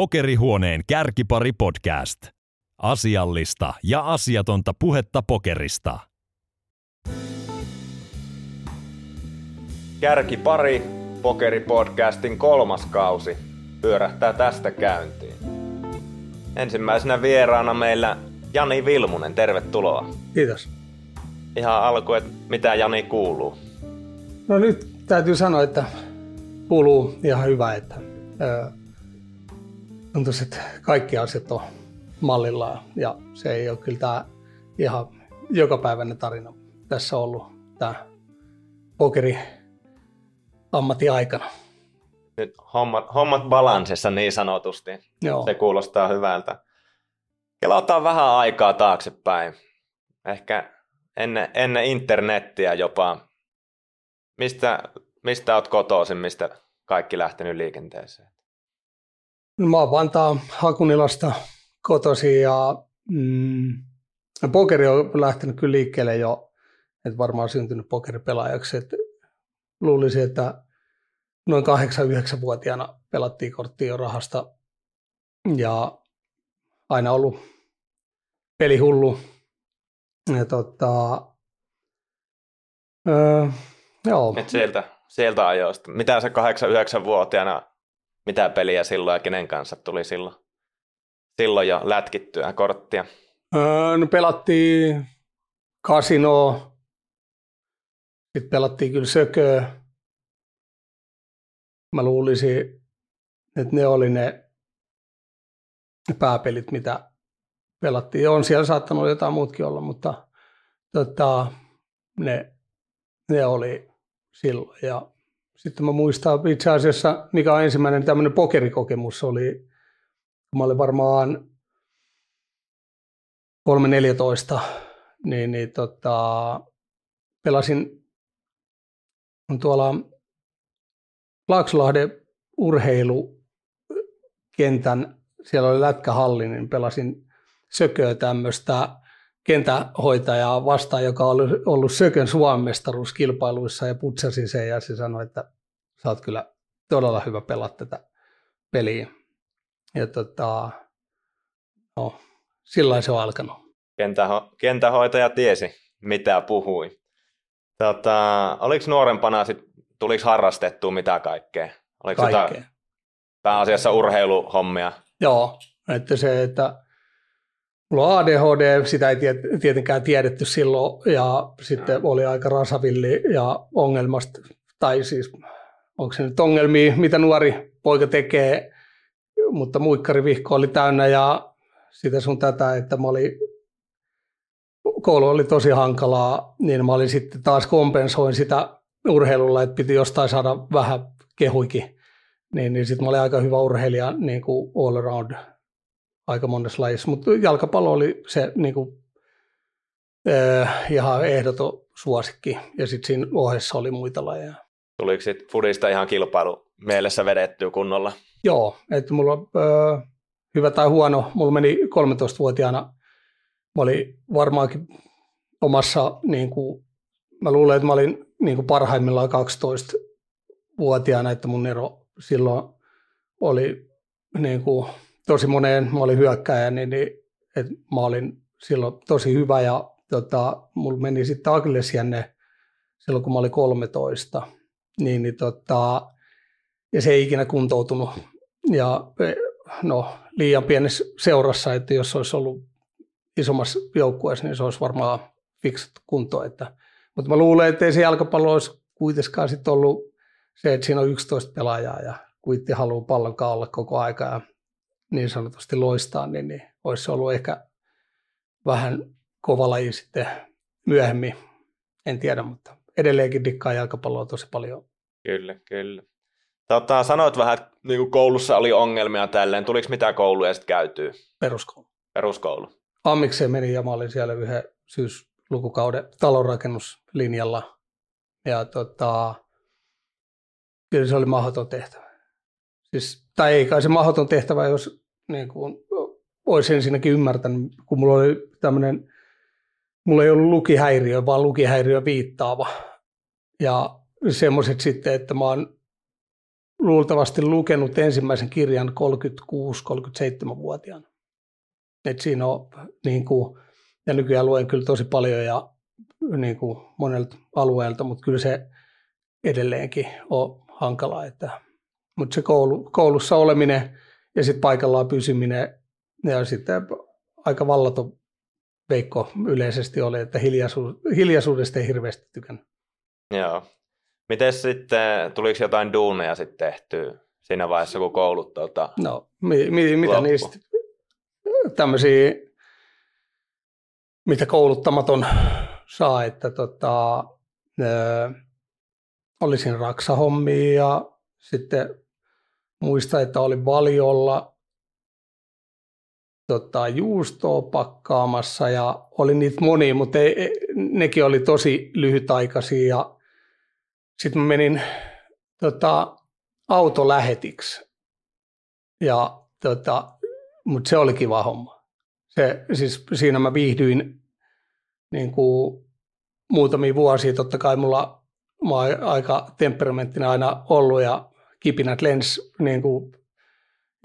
Pokerihuoneen kärkipari podcast. Asiallista ja asiatonta puhetta pokerista. Kärkipari Pokeripodcastin kolmas kausi pyörähtää tästä käyntiin. Ensimmäisenä vieraana meillä Jani Vilmunen, tervetuloa. Kiitos. Ihan alku, että mitä Jani kuuluu? No nyt täytyy sanoa, että kuuluu ihan hyvä, että tuntuisi, että kaikki asiat on mallillaan ja se ei ole kyllä tämä ihan jokapäiväinen tarina tässä ollut tämä pokeri ammattiaikana. Nyt hommat, hommat balanssissa niin sanotusti. Joo. Se kuulostaa hyvältä. Kelataan vähän aikaa taaksepäin. Ehkä ennen, ennen internettiä jopa. Mistä, mistä olet kotoisin, mistä kaikki lähtenyt liikenteeseen? Mä oon Vantaa Hakunilasta kotosi ja mm, pokeri on lähtenyt kyllä liikkeelle jo, että varmaan syntynyt pokeripelaajaksi. Et luulisin, että noin 8-9-vuotiaana pelattiin korttia rahasta ja aina ollut pelihullu. Ja tota, öö, joo. Et sieltä, sieltä ajoista. Mitä se 8-9-vuotiaana, mitä peliä silloin ja kenen kanssa tuli silloin, silloin jo lätkittyä korttia? Öö, no pelattiin kasinoa, sitten pelattiin kyllä sököä. Mä luulisin, että ne oli ne pääpelit, mitä pelattiin. On siellä saattanut jotain muutkin olla, mutta tota, ne, ne oli silloin. Ja sitten mä muistan itse asiassa, mikä on ensimmäinen tämmöinen pokerikokemus, oli, mä olin varmaan 3-14, niin, niin tota, pelasin tuolla Laaksolahden urheilukentän, siellä oli lätkähalli, niin pelasin sököä tämmöistä kentähoitajaa vastaan, joka oli ollut Sökön suomestaruuskilpailuissa ja putsasi sen ja se sanoi, että sä oot kyllä todella hyvä pelaa tätä peliä. Ja tota, no, sillä se on alkanut. Kentäho- kentähoitaja tiesi, mitä puhui. Tota, oliko nuorempana, sit, tuliko harrastettua mitä kaikkea? Oliko Kaikkea. jotain pääasiassa urheiluhommia? Joo, että se, että mulla on ADHD, sitä ei tiet- tietenkään tiedetty silloin, ja sitten oli aika rasavilli ja ongelmasta, tai siis onko se nyt ongelmia, mitä nuori poika tekee, mutta muikkarivihko oli täynnä ja sitä sun tätä, että mä olin, koulu oli tosi hankalaa, niin mä olin sitten taas kompensoin sitä urheilulla, että piti jostain saada vähän kehuikin. Niin, niin sitten mä olin aika hyvä urheilija niin kuin all around aika monessa lajissa, mutta jalkapallo oli se niin kuin, äh, ihan ehdoton suosikki ja sitten siinä ohessa oli muita lajeja. Tuliko sitten fudista ihan kilpailu mielessä vedettyä kunnolla? Joo, että mulla öö, hyvä tai huono, mulla meni 13-vuotiaana, mä olin varmaankin omassa, niin kuin, mä luulen, että mä olin niin kuin parhaimmillaan 12-vuotiaana, että mun ero silloin oli niin kuin, tosi moneen, mä olin hyökkäjä, niin, niin että mä olin silloin tosi hyvä ja tota, mulla meni sitten akillesjänne silloin, kun mä olin 13, niin, niin tota, ja se ei ikinä kuntoutunut. Ja no, liian pienessä seurassa, että jos olisi ollut isommassa joukkueessa, niin se olisi varmaan fiksattu kunto. Että, mutta mä luulen, että ei se jalkapallo olisi kuitenkaan sit ollut se, että siinä on 11 pelaajaa ja kuitti haluaa pallon olla koko aika ja niin sanotusti loistaa, niin, niin olisi se ollut ehkä vähän kova laji sitten myöhemmin. En tiedä, mutta edelleenkin dikkaa jalkapalloa tosi paljon. Kyllä, kyllä. Tota, sanoit vähän, että niin koulussa oli ongelmia tälleen. Tuliko mitään kouluja sitten käytyä? Peruskoulu. Peruskoulu. Ammikseen meni ja mä olin siellä yhden syyslukukauden talonrakennuslinjalla. Ja tota, kyllä se oli mahdoton tehtävä. Siis, tai ei kai se mahdoton tehtävä, jos niin kuin, olisi ensinnäkin ymmärtänyt, kun mulla oli tämmöinen, mulla ei ollut lukihäiriö, vaan lukihäiriö viittaava. Ja semmoiset sitten, että mä oon luultavasti lukenut ensimmäisen kirjan 36-37-vuotiaana. Et siinä on, niin kuin, ja nykyään luen kyllä tosi paljon ja niin kuin monelta alueelta, mutta kyllä se edelleenkin on hankalaa. Että, mutta se koulu, koulussa oleminen ja sitten paikallaan pysyminen ja sitten aika vallaton Veikko yleisesti oli, että hiljaisuus, hiljaisuudesta ei hirveästi tykännyt. Joo. Miten sitten, tuliko jotain duuneja sitten tehtyä siinä vaiheessa, kun koulut tuota, No, mi, mi, mitä loppu? niistä tämmöisiä, mitä kouluttamaton saa, että tota, ö, olisin raksahommia ja sitten muista, että oli valiolla tota, juustoa pakkaamassa ja oli niitä monia, mutta ei, nekin oli tosi lyhytaikaisia ja sitten menin tota, autolähetiksi ja tota, mutta se oli kiva homma. Se, siis siinä mä viihdyin niin kuin muutamia vuosia. Totta kai mulla mä oon aika temperamenttinen aina ollut ja kipinät lens niin kuin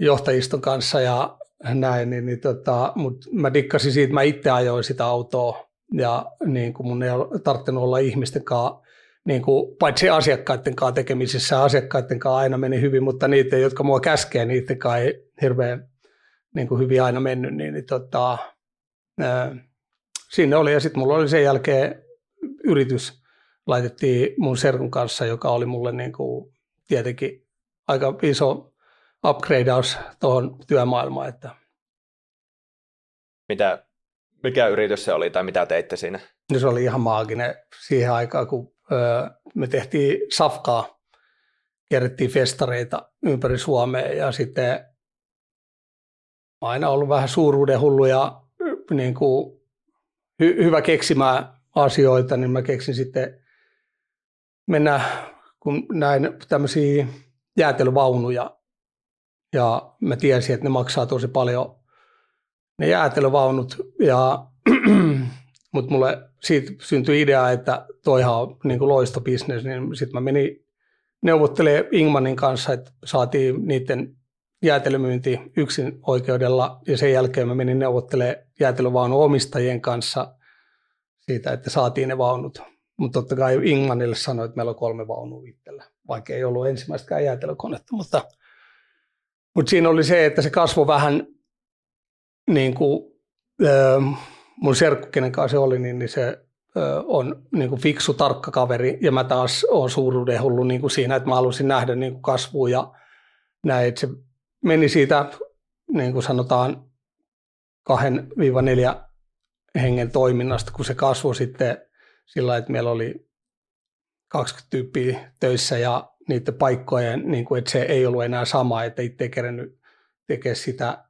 johtajiston kanssa ja näin, niin, niin tota, mutta mä dikkasin siitä, mä itse ajoin sitä autoa ja niin kuin mun ei ole tarvinnut olla ihmisten kanssa, niin kuin, paitsi asiakkaiden kanssa tekemisissä, asiakkaiden kanssa aina meni hyvin, mutta niitä, jotka mua käskee, niiden kanssa ei hirveän niin kuin hyvin aina mennyt, niin, niin tota, ää, sinne oli. Ja sitten mulla oli sen jälkeen yritys, laitettiin mun serkun kanssa, joka oli mulle niin kuin tietenkin aika iso upgradeaus tuohon työmaailmaan. Että. Mitä, mikä yritys se oli tai mitä teitte siinä? No se oli ihan maaginen siihen aikaan, kun öö, me tehtiin safkaa, kierrettiin festareita ympäri Suomea ja sitten aina ollut vähän suuruuden hullu ja niin kuin, hy, hyvä keksimään asioita, niin mä keksin sitten mennä, kun näin tämmöisiä jäätelövaunuja. Ja mä tiesin, että ne maksaa tosi paljon ne jäätelövaunut ja mutta mulle siitä syntyi idea, että toihan on niin kuin loistobisnes, niin sitten mä menin neuvottelemaan Ingmanin kanssa, että saatiin niiden jäätelömyynti yksin oikeudella. Ja sen jälkeen mä menin neuvottelemaan jäätelövaunun omistajien kanssa siitä, että saatiin ne vaunut. Mutta totta kai Ingmanille sanoi, että meillä on kolme vaunua itsellä, vaikka ei ollut ensimmäistäkään jäätelökonetta. Mutta, mutta siinä oli se, että se kasvoi vähän niin kuin äh, mun serkku, kenen kanssa se oli, niin, niin se äh, on niin kuin fiksu, tarkka kaveri. Ja mä taas olen suuruuden hullu niin kuin siinä, että mä halusin nähdä niin kuin kasvua ja näin, että se meni siitä, niin kuin sanotaan, kahden viiva neljä hengen toiminnasta, kun se kasvoi sitten sillä että meillä oli 20 tyyppiä töissä ja niiden paikkojen, niin kuin, että se ei ollut enää sama, että itse ei kerennyt tekemään sitä,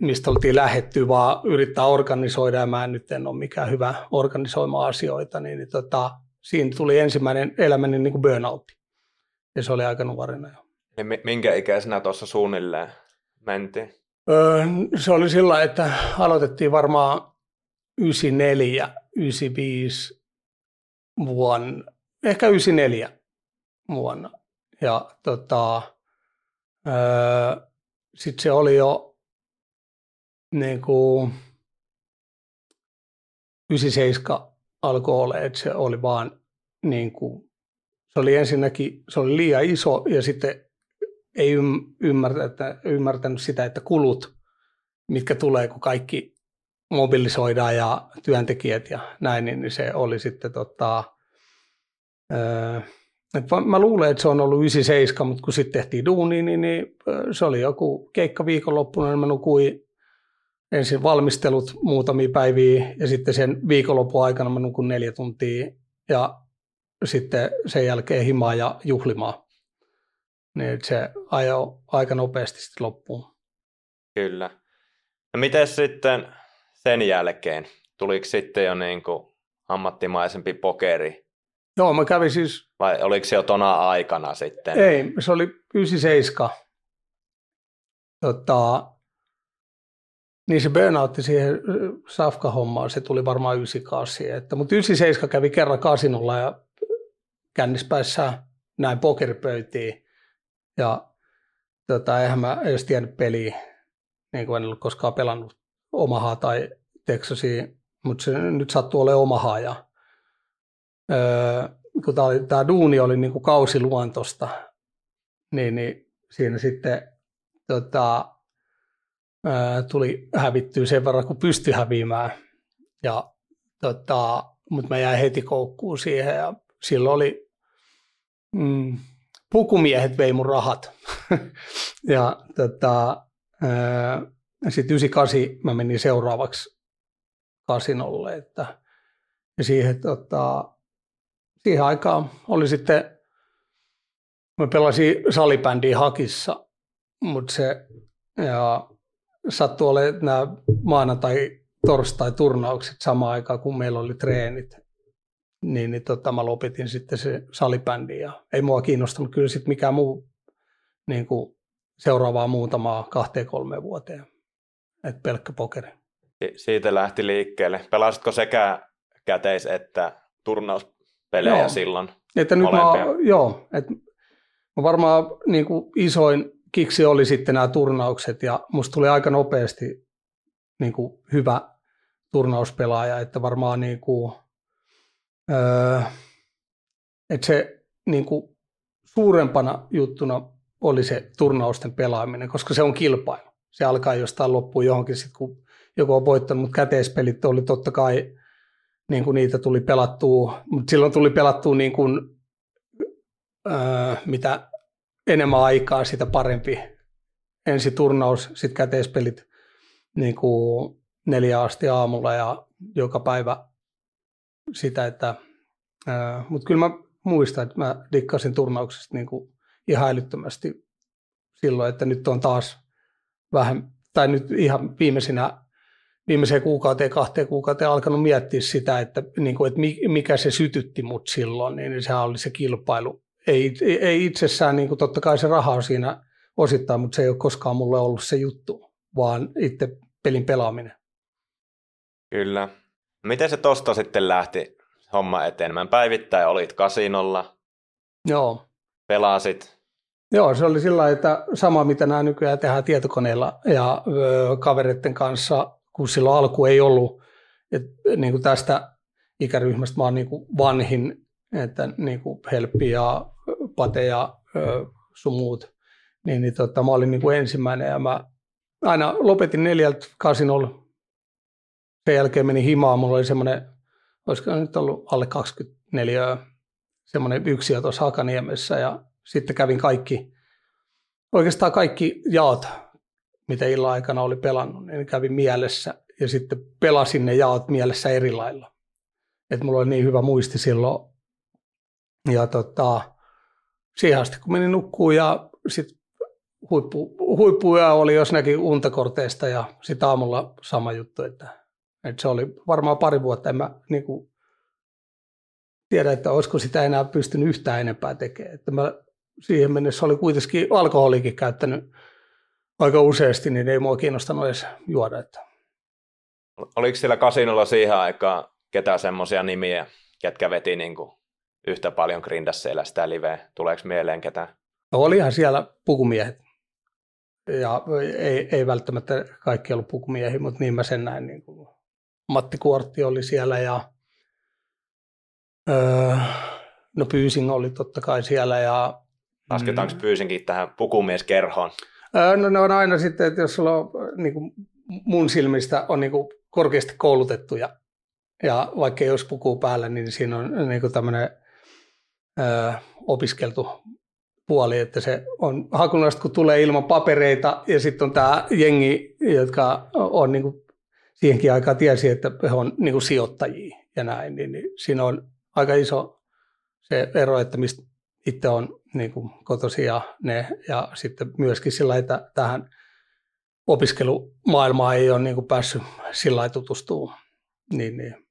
mistä oltiin lähetty, vaan yrittää organisoida, ja mä nyt en ole mikään hyvä organisoimaan asioita, niin, niin tota, siinä tuli ensimmäinen elämäni niin kuin burnout. Ja se oli aika nuorena jo. Ja minkä ikäisenä tuossa suunnilleen mentiin? Öö, se oli sillä, että aloitettiin varmaan 94, 95 vuonna, ehkä 94 vuonna. Ja tota, öö, sitten se oli jo niin kuin 97 alkoi olla, että se oli vaan niin kuin, se oli ensinnäkin, se oli liian iso ja sitten ei ymmärtänyt, ymmärtänyt sitä, että kulut, mitkä tulee, kun kaikki mobilisoidaan ja työntekijät ja näin, niin se oli sitten tota, että mä luulen, että se on ollut 97, mutta kun sitten tehtiin duuni, niin, niin se oli joku keikka viikonloppuna, niin mä nukuin ensin valmistelut muutamia päiviä ja sitten sen viikonlopun aikana mä nukun neljä tuntia ja sitten sen jälkeen himaa ja juhlimaa niin se ajoi aika nopeasti sitten loppuun. Kyllä. No miten sitten sen jälkeen? Tuliko sitten jo niin kuin ammattimaisempi pokeri? Joo, mä kävin siis... Vai oliko se jo tona aikana sitten? Ei, se oli 97. Tota, niin se burnout siihen Safka-hommaan, se tuli varmaan 98. Että, mutta 97 kävi kerran kasinolla ja kännispäissä näin pokeripöytiin Ja tota, eihän mä edes tiennyt peliä, niin kuin en ollut koskaan pelannut Omahaa tai Texasia, mutta se nyt sattuu olemaan Omahaa. Ja, öö, kun tämä duuni oli niin kuin kausiluontosta, niin, niin siinä sitten tota, öö, tuli hävittyä sen verran, kun pystyi häviämään. Ja, tota, mutta mä jäin heti koukkuun siihen ja silloin oli mm, pukumiehet vei mun rahat. ja tota, sitten 98 mä menin seuraavaksi kasinolle, että ja siihen, tota, siihen aikaan oli sitten, mä pelasin salibändiä Hakissa, mutta se ja sattui olemaan nämä maanantai torstai turnaukset samaan aikaan, kun meillä oli treenit niin, niin tota, mä lopetin sitten se salibändi ja ei mua kiinnostanut kyllä sitten mikään muu niin kuin seuraavaa muutamaa kahteen kolmeen vuoteen, että pelkkä pokeri. Si- siitä lähti liikkeelle. Pelasitko sekä käteis- että turnauspelejä joo. silloin? Että nyt mä, joo, että mä varmaan niin kuin isoin kiksi oli sitten nämä turnaukset ja musta tuli aika nopeasti niin kuin hyvä turnauspelaaja, että varmaan niin kuin Öö, että se niin kuin suurempana juttuna oli se turnausten pelaaminen, koska se on kilpailu. Se alkaa jostain loppuun johonkin, sit kun joku on voittanut, mutta käteispelit oli totta kai, niin kuin niitä tuli pelattua, mutta silloin tuli pelattua niin kuin, öö, mitä enemmän aikaa, sitä parempi. Ensi turnaus, sitten käteispelit niin kuin neljä asti aamulla ja joka päivä sitä, että, mutta kyllä mä muistan, että mä dikkasin turnauksesta niin kuin ihan älyttömästi silloin, että nyt on taas vähän, tai nyt ihan viimeisinä viimeiseen kuukauteen, kahteen kuukauteen alkanut miettiä sitä, että, niin kuin, että mikä se sytytti mut silloin, niin sehän oli se kilpailu. Ei, ei itsessään, niin kuin, totta kai se raha on siinä osittain, mutta se ei ole koskaan mulle ollut se juttu, vaan itse pelin pelaaminen. Kyllä. Miten se tosta sitten lähti homma etenemään? Päivittäin olit kasinolla. Joo. Pelasit. Joo, se oli sillä että sama mitä nämä nykyään tehdään tietokoneella ja ö, kavereiden kanssa, kun silloin alku ei ollut. Et, niin kuin tästä ikäryhmästä mä oon niin kuin vanhin, että niin kuin Helppi ja Pate ja ö, sun muut. Niin, niin tota, mä olin niin kuin ensimmäinen ja mä aina lopetin neljältä kasinolla sen jälkeen meni himaan, mulla oli semmoinen, olisiko nyt ollut alle 24 semmoinen yksi tuossa Hakaniemessä ja sitten kävin kaikki, oikeastaan kaikki jaot, mitä illan aikana oli pelannut, niin kävin mielessä ja sitten pelasin ne jaot mielessä eri lailla. Että mulla oli niin hyvä muisti silloin. Ja tota, siihen asti kun menin nukkuun ja sitten huippu, huippuyö oli, jos näki untakorteista ja sitten aamulla sama juttu, että et se oli varmaan pari vuotta, en mä niin kuin, tiedä, että olisiko sitä enää pystynyt yhtään enempää tekemään. Että mä siihen mennessä oli kuitenkin alkoholikin käyttänyt aika useasti, niin ei mua kiinnostanut edes juoda. Että. Oliko siellä kasinolla siihen aikaan ketään semmoisia nimiä, ketkä veti niin kuin yhtä paljon grindasseilla sitä liveä? Tuleeko mieleen ketään? No, olihan siellä pukumiehet. Ja ei, ei välttämättä kaikki ollut pukumiehiä, mutta niin mä sen näin niin kuin Matti Kuortti oli siellä ja öö, no Pyysing oli totta kai siellä. Ja, Lasketaanko mm, Pyysinkin tähän pukumieskerhoon? No ne on aina sitten, että jos sulla on niin kuin mun silmistä on niin kuin korkeasti koulutettuja ja vaikka ei olisi pukua päällä, niin siinä on niin kuin tämmöinen öö, opiskeltu puoli, että se on hakunnasta, kun tulee ilman papereita ja sitten on tämä jengi, jotka on niin kuin siihenkin aikaan tiesi, että he on niin kuin sijoittajia ja näin, niin, niin siinä on aika iso se ero, että mistä itse on niin kuin kotosia ne ja sitten myöskin sillä, että tähän opiskelumaailmaan ei ole niin kuin päässyt sillä tutustua. Niin, niin.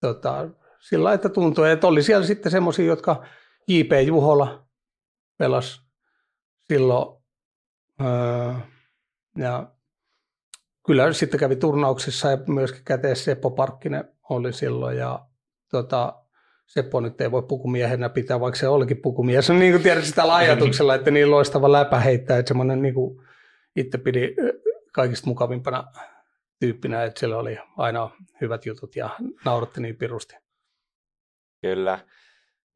Tota, sillä että tuntuu, että oli siellä sitten semmoisia, jotka J.P. Juhola pelasi silloin öö, ja kyllä sitten kävi turnauksissa ja myöskin käteen Seppo Parkkinen oli silloin ja tota, Seppo nyt ei voi pukumiehenä pitää, vaikka se olikin pukumies. On niin kuin tiedät sitä ajatuksella, että niin loistava läpä heittää, että semmoinen niin kuin itse pidi kaikista mukavimpana tyyppinä, että siellä oli aina hyvät jutut ja nauratti niin pirusti. Kyllä.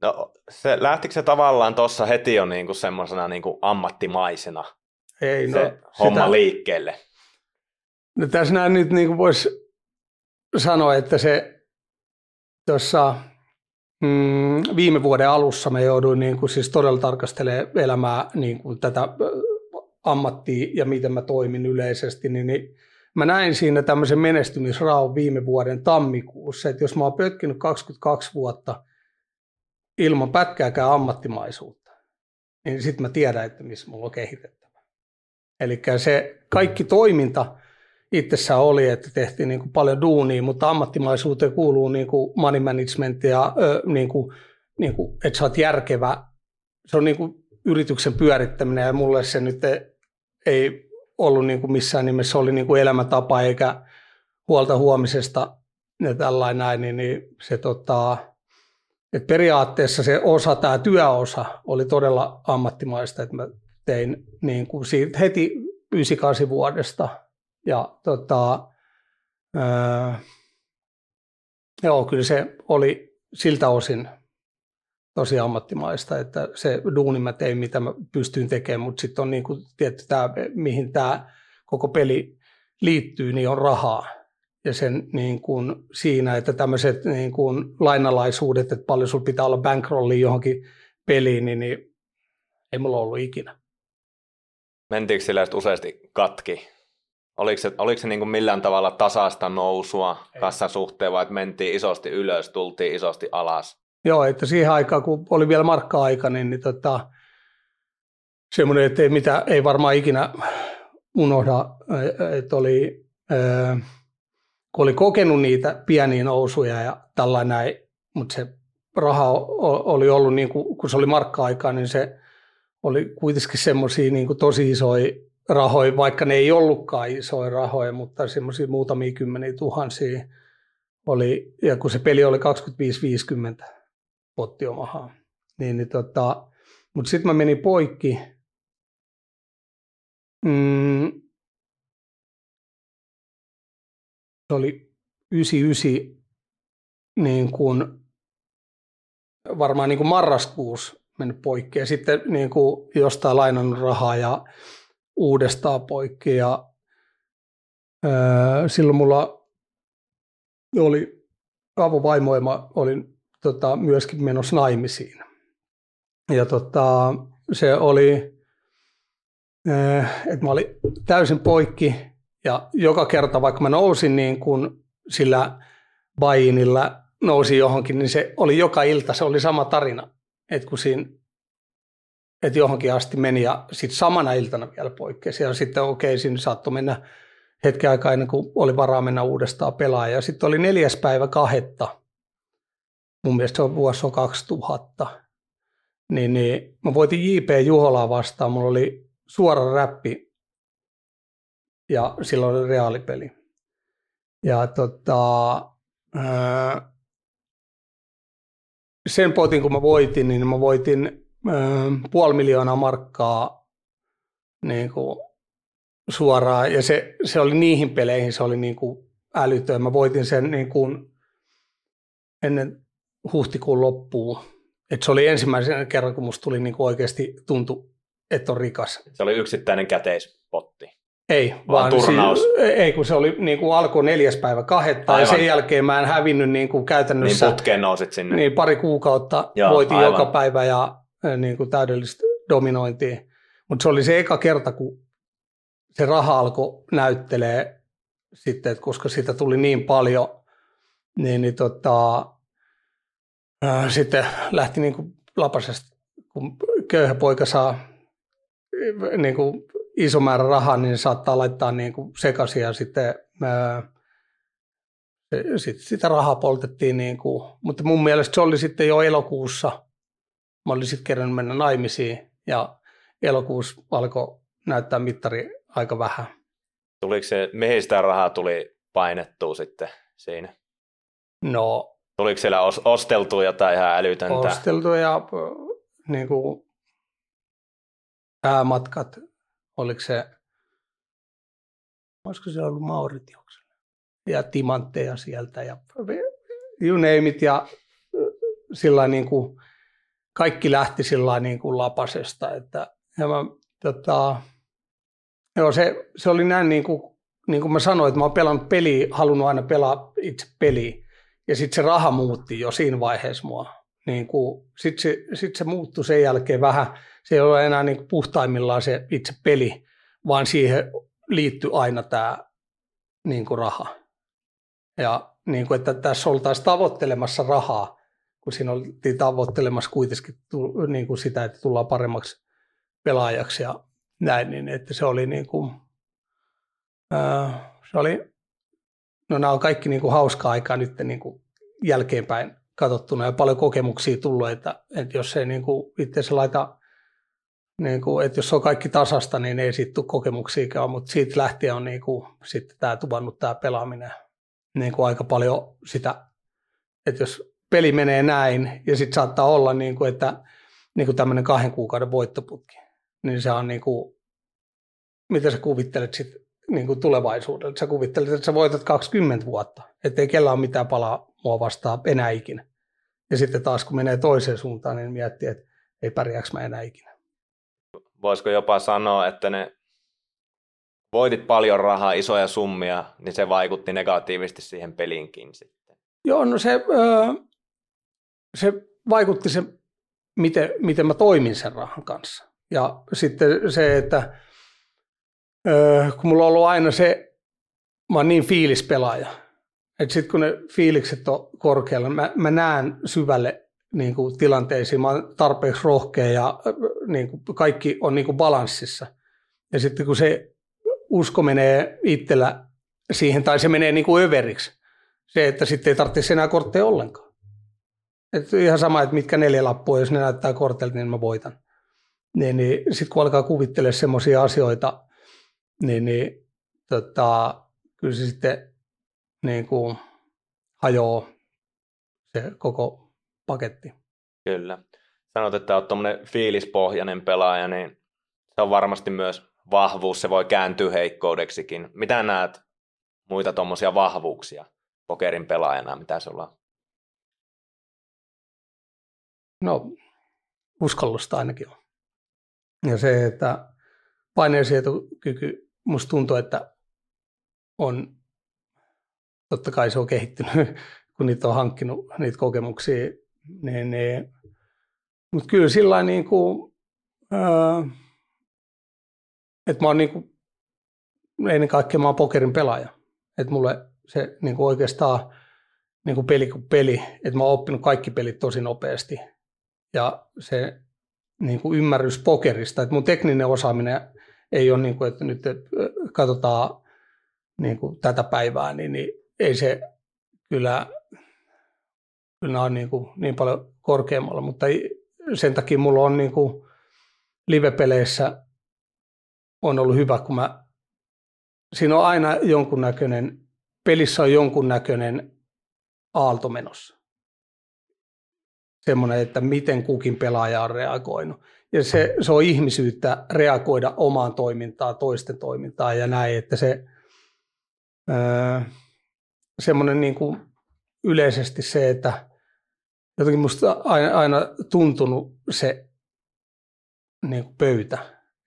No, se, lähtikö se tavallaan tuossa heti jo niinku semmoisena niinku ammattimaisena Ei, no, se homma sitä, liikkeelle? No tässä näin nyt niin voisi sanoa, että se tuossa mm, viime vuoden alussa me jouduin niin kuin siis todella tarkastelemaan elämää niin kuin tätä ammattia ja miten mä toimin yleisesti, niin, niin mä näin siinä tämmöisen menestymisraun viime vuoden tammikuussa, että jos mä oon pötkinyt 22 vuotta ilman pätkääkään ammattimaisuutta, niin sitten mä tiedän, että missä mulla on kehitettävä. Eli se kaikki toiminta itsessä oli, että tehtiin niin kuin paljon duunia, mutta ammattimaisuuteen kuuluu niin kuin money management ja niin kuin, niin kuin, että sä oot järkevä. Se on niin kuin yrityksen pyörittäminen ja mulle se nyt ei ollut niin kuin missään nimessä, oli niin kuin elämäntapa eikä huolta huomisesta ja tällainen näin, niin, niin se tota, että periaatteessa se osa, tämä työosa oli todella ammattimaista, että mä tein niin kuin siitä heti 98 vuodesta ja tota, ää, joo, kyllä se oli siltä osin tosi ammattimaista, että se duuni mä tein, mitä mä pystyin tekemään, mutta sitten on niin kuin, tietty tämä, mihin tämä koko peli liittyy, niin on rahaa. Ja sen niin kuin siinä, että tämmöiset niin kuin lainalaisuudet, että paljon sulla pitää olla bankrolli johonkin peliin, niin, niin ei mulla ollut ikinä. Mentiinkö sillä useasti katki? Oliko se, oliko se niin kuin millään tavalla tasaista nousua kassan suhteen vai että mentiin isosti ylös, tultiin isosti alas? Joo, että siihen aikaan, kun oli vielä markka-aika, niin, niin tota, semmoinen, että ei, mitä, ei varmaan ikinä unohda, että oli, kun oli kokenut niitä pieniä nousuja ja tällainen näin, mutta se raha oli ollut, niin kuin, kun se oli markka-aikaa, niin se oli kuitenkin semmoisia niin tosi isoja rahoja, vaikka ne ei ollutkaan isoja rahoja, mutta semmoisia muutamia kymmeniä tuhansia oli, ja kun se peli oli 25-50 pottiomahaa, niin, niin tota, mutta sitten mä menin poikki, mm, se oli 99 niin kuin, varmaan niin kuin marraskuussa mennyt poikki ja sitten niin kuin jostain lainannut rahaa ja uudestaan poikki ja ää, silloin mulla oli avovaimo ja olin tota, myöskin menossa naimisiin. Ja tota, se oli, että mä olin täysin poikki ja joka kerta vaikka mä nousin niin kuin sillä Bayinilla nousi johonkin, niin se oli joka ilta, se oli sama tarina. Että kun siinä että johonkin asti meni ja sitten samana iltana vielä poikkesi. Ja sitten okei, okay, siinä saattoi mennä hetken aikaa ennen kuin oli varaa mennä uudestaan pelaaja. Ja sitten oli neljäs päivä kahetta. Mun mielestä se on vuosi on 2000. Niin, niin mä voitin J.P. Juholaa vastaan. Mulla oli suora räppi ja silloin oli reaalipeli. Ja tota, sen potin kun mä voitin, niin mä voitin puoli miljoonaa markkaa niin kuin suoraan. Ja se, se oli niihin peleihin, se oli niin kuin älytön. Mä voitin sen niin kuin ennen huhtikuun loppuun. Et se oli ensimmäisen kerran, kun musta tuli niin kuin oikeasti tuntu, että on rikas. Se oli yksittäinen käteispotti. Ei, vaan, vaan turnaus. Siis, ei, kun se oli niin kuin alkoi neljäs päivä kahdetta aivan. ja sen jälkeen mä en hävinnyt niin kuin käytännössä. Niin putkeen nousit sinne. Niin, pari kuukautta Joo, voitin aivan. joka päivä ja niin kuin täydellistä dominointia. Mutta se oli se eka kerta, kun se raha alkoi näyttelee sitten, että koska siitä tuli niin paljon, niin, niin tota, ää, sitten lähti niin kuin lapasesta, kun köyhä poika saa niin kuin iso määrä rahaa, niin saattaa laittaa niin kuin sekaisin ja sitten ää, sit sitä rahaa poltettiin, niin kuin, mutta mun mielestä se oli sitten jo elokuussa mä olin sitten kerännyt mennä naimisiin ja elokuussa alkoi näyttää mittari aika vähän. Tuliko se, mihin sitä rahaa tuli painettua sitten siinä? No. Tuliko siellä os, osteltua jotain ihan älytöntä? Osteltua ja niin kuin, päämatkat, oliko se, olisiko se ollut Mauritiuksella, ja timantteja sieltä ja you name it, ja sillä niin kuin, kaikki lähti sillä niin kuin lapasesta, että ja mä, tota, joo, se, se oli näin niin kuin, niin kuin mä sanoin, että mä oon pelannut peliä, halunnut aina pelaa itse peliä, ja sitten se raha muutti jo siinä vaiheessa mua. Niin sitten se, sit se muuttui sen jälkeen vähän, se ei ole enää niin kuin puhtaimmillaan se itse peli, vaan siihen liittyy aina tämä niin kuin raha. Ja niin kuin, että tässä oltaisiin tavoittelemassa rahaa, kun siinä oltiin tavoittelemassa kuitenkin niin kuin sitä, että tullaan paremmaksi pelaajaksi ja näin, niin että se oli niin kuin, ää, se oli, no nämä on kaikki niin kuin hauskaa aikaa nyt niin kuin jälkeenpäin katsottuna ja paljon kokemuksia tullut, että, että jos ei niin kuin itse laita, niin kuin, että jos on kaikki tasasta, niin ei siitä tule kokemuksiakaan, mutta siitä lähtien on niin kuin, sitten tämä tuvannut tämä pelaaminen niin kuin aika paljon sitä, että jos peli menee näin ja sitten saattaa olla, niin kuin, että niin kuin tämmöinen kahden kuukauden voittoputki, niin se on niin kuin, mitä sä kuvittelet sitten niin kuin tulevaisuudelle. Sä kuvittelet, että sä voitat 20 vuotta, ettei kellään ole mitään palaa mua vastaan enää ikinä. Ja sitten taas kun menee toiseen suuntaan, niin miettii, että ei pärjääks mä enää ikinä. Voisiko jopa sanoa, että ne voitit paljon rahaa, isoja summia, niin se vaikutti negatiivisesti siihen pelinkin sitten? Joo, no se, se vaikutti se, miten, miten mä toimin sen rahan kanssa. Ja sitten se, että kun mulla on ollut aina se, mä oon niin fiilispelaaja, että sitten kun ne fiilikset on korkealla, mä, mä näen syvälle niin kuin tilanteisiin, mä oon tarpeeksi rohkea ja niin kuin kaikki on niin kuin balanssissa. Ja sitten kun se usko menee itsellä siihen, tai se menee niin kuin överiksi, se, että sitten ei tarvitse enää kortteja ollenkaan. Et ihan sama, että mitkä neljä lappua, jos ne näyttää kortelta, niin mä voitan. Niin, niin sitten kun alkaa kuvittelemaan semmoisia asioita, niin, niin tota, kyllä se sitten niin kuin hajoaa se koko paketti. Kyllä. Sanot, että olet tuommoinen fiilispohjainen pelaaja, niin se on varmasti myös vahvuus, se voi kääntyä heikkoudeksikin. Mitä näet muita tuommoisia vahvuuksia pokerin pelaajana, mitä sulla No, uskallusta ainakin on. Ja se, että paineensietokyky musta tuntuu, että on, totta kai se on kehittynyt, kun niitä on hankkinut, niitä kokemuksia, niin, niin mutta kyllä sillä niin kuin, öö, että mä oon niin kuin, ennen kaikkea mä oon pokerin pelaaja. Että mulle se niin kuin oikeastaan niin kuin peli kuin peli, että mä oon oppinut kaikki pelit tosi nopeasti. Ja se niin kuin ymmärrys pokerista, että mun tekninen osaaminen ei ole niin kuin, että nyt katsotaan niin kuin tätä päivää, niin, niin ei se kyllä, kyllä on niin, kuin niin paljon korkeammalla, mutta sen takia mulla on niin kuin live-peleissä on ollut hyvä, kun mä, siinä on aina jonkunnäköinen, pelissä on jonkunnäköinen aalto menossa. Semmoinen, että miten kukin pelaaja on reagoinut. Ja se, se on ihmisyyttä reagoida omaan toimintaan, toisten toimintaan ja näin, että se öö, semmoinen niin kuin yleisesti se, että jotenkin musta aina, aina tuntunut se niin kuin pöytä,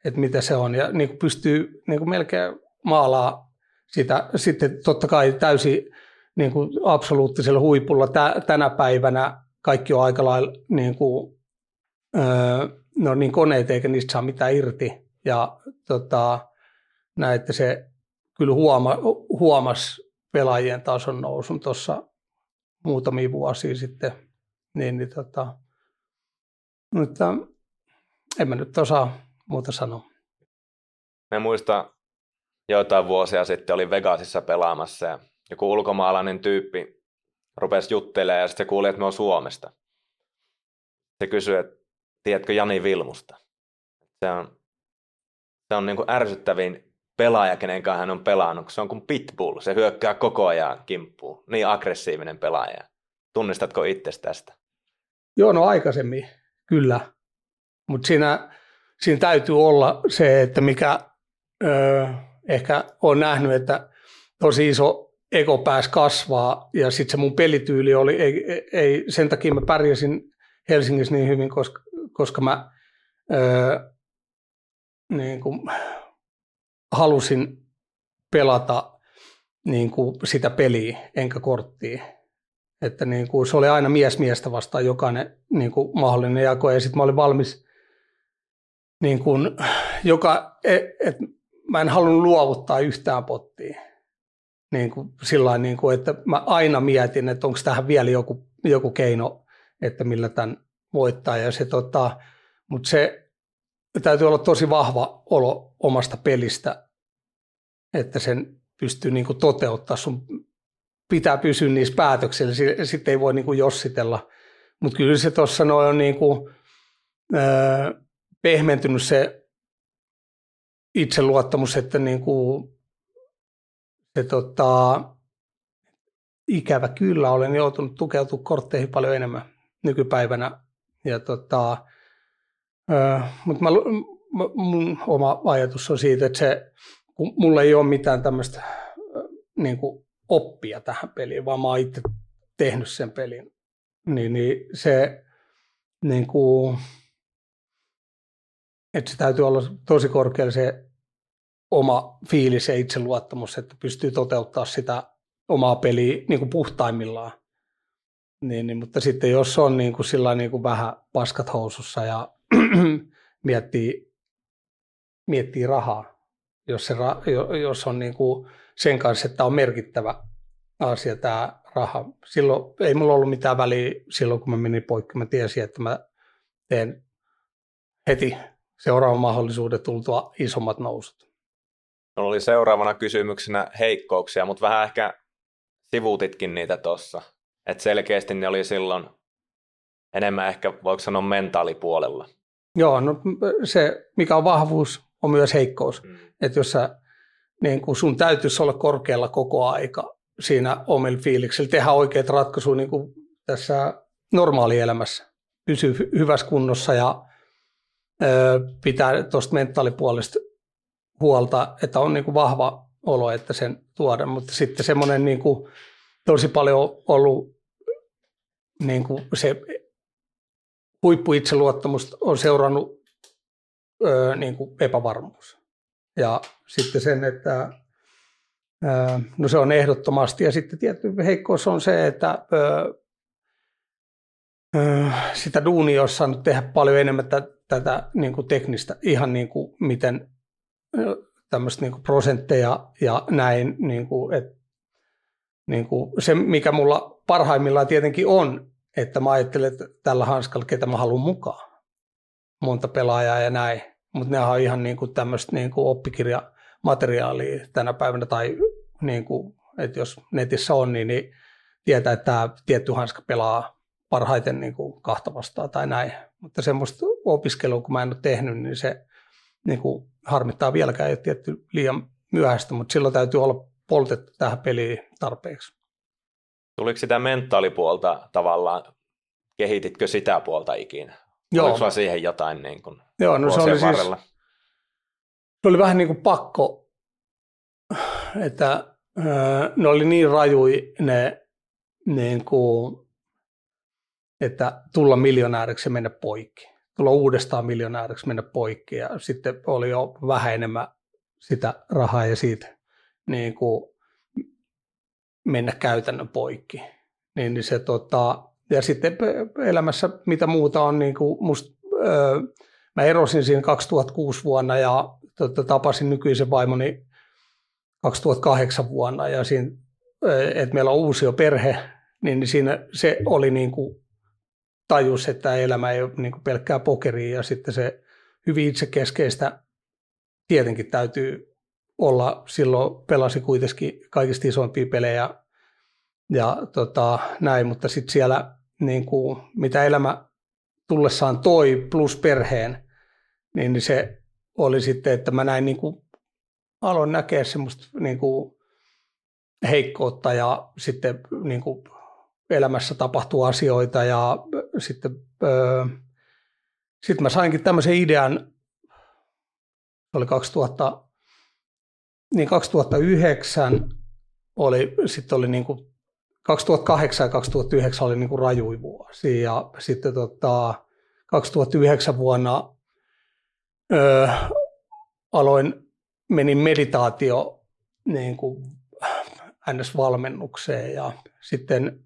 että mitä se on. Ja niin kuin pystyy niin kuin melkein maalaa sitä. Sitten totta kai täysin niin kuin absoluuttisella huipulla tä, tänä päivänä kaikki on aika lailla niin kuin, öö, ne on niin koneita eikä niistä saa mitään irti. Ja tota, näin, että se kyllä huoma, huomas pelaajien tason nousun tuossa muutamia vuosia sitten. Niin, niin tota, mutta en mä nyt osaa muuta sanoa. Mä muistan joitain vuosia sitten oli Vegasissa pelaamassa ja joku ulkomaalainen tyyppi rupesi juttelemaan ja sitten kuuli, että me on Suomesta. Se kysyi, että tiedätkö Jani Vilmusta? Se on, se on niin kuin ärsyttävin pelaaja, kenen kanssa hän on pelannut. Se on kuin pitbull, se hyökkää koko ajan kimppuun. Niin aggressiivinen pelaaja. Tunnistatko itse tästä? Joo, no aikaisemmin, kyllä. Mutta siinä, siinä täytyy olla se, että mikä ö, ehkä on nähnyt, että tosi iso ego pääsi kasvaa ja sitten se mun pelityyli oli, ei, ei, sen takia mä pärjäsin Helsingissä niin hyvin, koska, koska mä ö, niin kuin, halusin pelata niin kuin sitä peliä enkä korttia. Että niin kuin, se oli aina mies miestä vastaan jokainen niin kuin mahdollinen jako ja sitten mä olin valmis niin kuin, joka, et, et, mä en halunnut luovuttaa yhtään pottia. Niin kuin, sillä niin kuin, että mä aina mietin, että onko tähän vielä joku, joku keino, että millä tämän voittaa. Ja se, tota, mutta se täytyy olla tosi vahva olo omasta pelistä, että sen pystyy niin kuin toteuttaa. Sun pitää pysyä niissä päätöksissä, sitten ei voi niin kuin jossitella. Mutta kyllä se tuossa noin on niin kuin, öö, pehmentynyt se itseluottamus, että niin kuin, se tota, ikävä kyllä olen joutunut tukeutumaan kortteihin paljon enemmän nykypäivänä. Ja tota, öö, mutta mä, mun oma ajatus on siitä, että se, kun mulla ei ole mitään tämmöistä niin oppia tähän peliin, vaan mä oon itse tehnyt sen pelin, niin, niin se niin kuin, että se täytyy olla tosi korkealla se oma fiilis ja itseluottamus, että pystyy toteuttaa sitä omaa peliä niin kuin puhtaimmillaan. Niin, niin, mutta sitten jos on niin kuin sillä niin kuin vähän paskat housussa ja miettii, miettii rahaa, jos, se ra, jos on niin kuin sen kanssa, että on merkittävä asia tämä raha. Silloin ei mulla ollut mitään väliä silloin, kun mä menin poikki. Mä tiesin, että mä teen heti seuraavan mahdollisuuden tultua isommat nousut. Mulla oli seuraavana kysymyksenä heikkouksia, mutta vähän ehkä sivuutitkin niitä tuossa. Että selkeästi ne oli silloin enemmän ehkä, voiko sanoa, mentaalipuolella. Joo, no se mikä on vahvuus, on myös heikkous. Mm. Että jos sä, niin kun sun täytyisi olla korkealla koko aika siinä omilla fiiliksillä, tehdä oikeat ratkaisuja niin kuin tässä normaalielämässä, pysyä hyvässä kunnossa ja ö, pitää tuosta mentaalipuolesta huolta, että on niin kuin vahva olo, että sen tuoda, mutta sitten semmoinen niin kuin, tosi paljon ollut niin kuin se huippuitseluottamus on seurannut ö, niin kuin epävarmuus. Ja sitten sen, että ö, no se on ehdottomasti. Ja sitten tietty heikkous on se, että ö, ö, sitä duunia olisi saanut tehdä paljon enemmän tätä, tätä niin kuin teknistä, ihan niin kuin miten tämmöistä niin prosentteja ja näin, niin kuin, että niin kuin se mikä mulla parhaimmillaan tietenkin on, että mä ajattelen, että tällä hanskalla, ketä mä haluan mukaan. Monta pelaajaa ja näin. Mutta ne on ihan niin kuin tämmöistä niin kuin oppikirjamateriaalia tänä päivänä, tai niin kuin, että jos netissä on, niin, niin tietää, että tämä tietty hanska pelaa parhaiten niin kuin kahta vastaan tai näin. Mutta semmoista opiskelua, kun mä en ole tehnyt, niin se niin kuin harmittaa vieläkään, ei tietty liian myöhäistä, mutta silloin täytyy olla poltettu tähän peliin tarpeeksi. Tuliko sitä mentaalipuolta tavallaan, kehititkö sitä puolta ikinä? Joo. Oliko sulla siihen jotain niin kuin Joo, no se oli, siis, se oli vähän niin kuin pakko, että ne oli niin rajui ne, niin kuin, että tulla miljonääriksi ja mennä poikki. Tulla uudestaan miljonääriksi mennä poikki ja sitten oli jo vähän enemmän sitä rahaa ja siitä niin kuin mennä käytännön poikki. Niin, niin se, tota, ja sitten elämässä mitä muuta on, niin kuin must, öö, mä erosin siinä 2006 vuonna ja tota, tapasin nykyisen vaimoni 2008 vuonna ja siinä, että meillä on uusi perhe, niin, niin siinä se oli niin kuin tajus, että elämä ei ole niin pelkkää pokeria ja sitten se hyvin itsekeskeistä tietenkin täytyy olla, silloin pelasi kuitenkin kaikista isoimpia pelejä ja tota, näin, mutta sitten siellä niin kuin, mitä elämä tullessaan toi plus perheen, niin se oli sitten, että mä näin niin kuin, aloin näkeä semmoista niin kuin, heikkoutta ja sitten niin kuin, elämässä tapahtuu asioita ja sitten öö, sitten mä sainkin tämmöisen idean, oli 2000, niin 2009 oli, sitten oli niin kuin 2008 ja 2009 oli niin kuin rajui vuosi ja sitten tota, 2009 vuonna öö, aloin, menin meditaatio niin kuin NS-valmennukseen ja sitten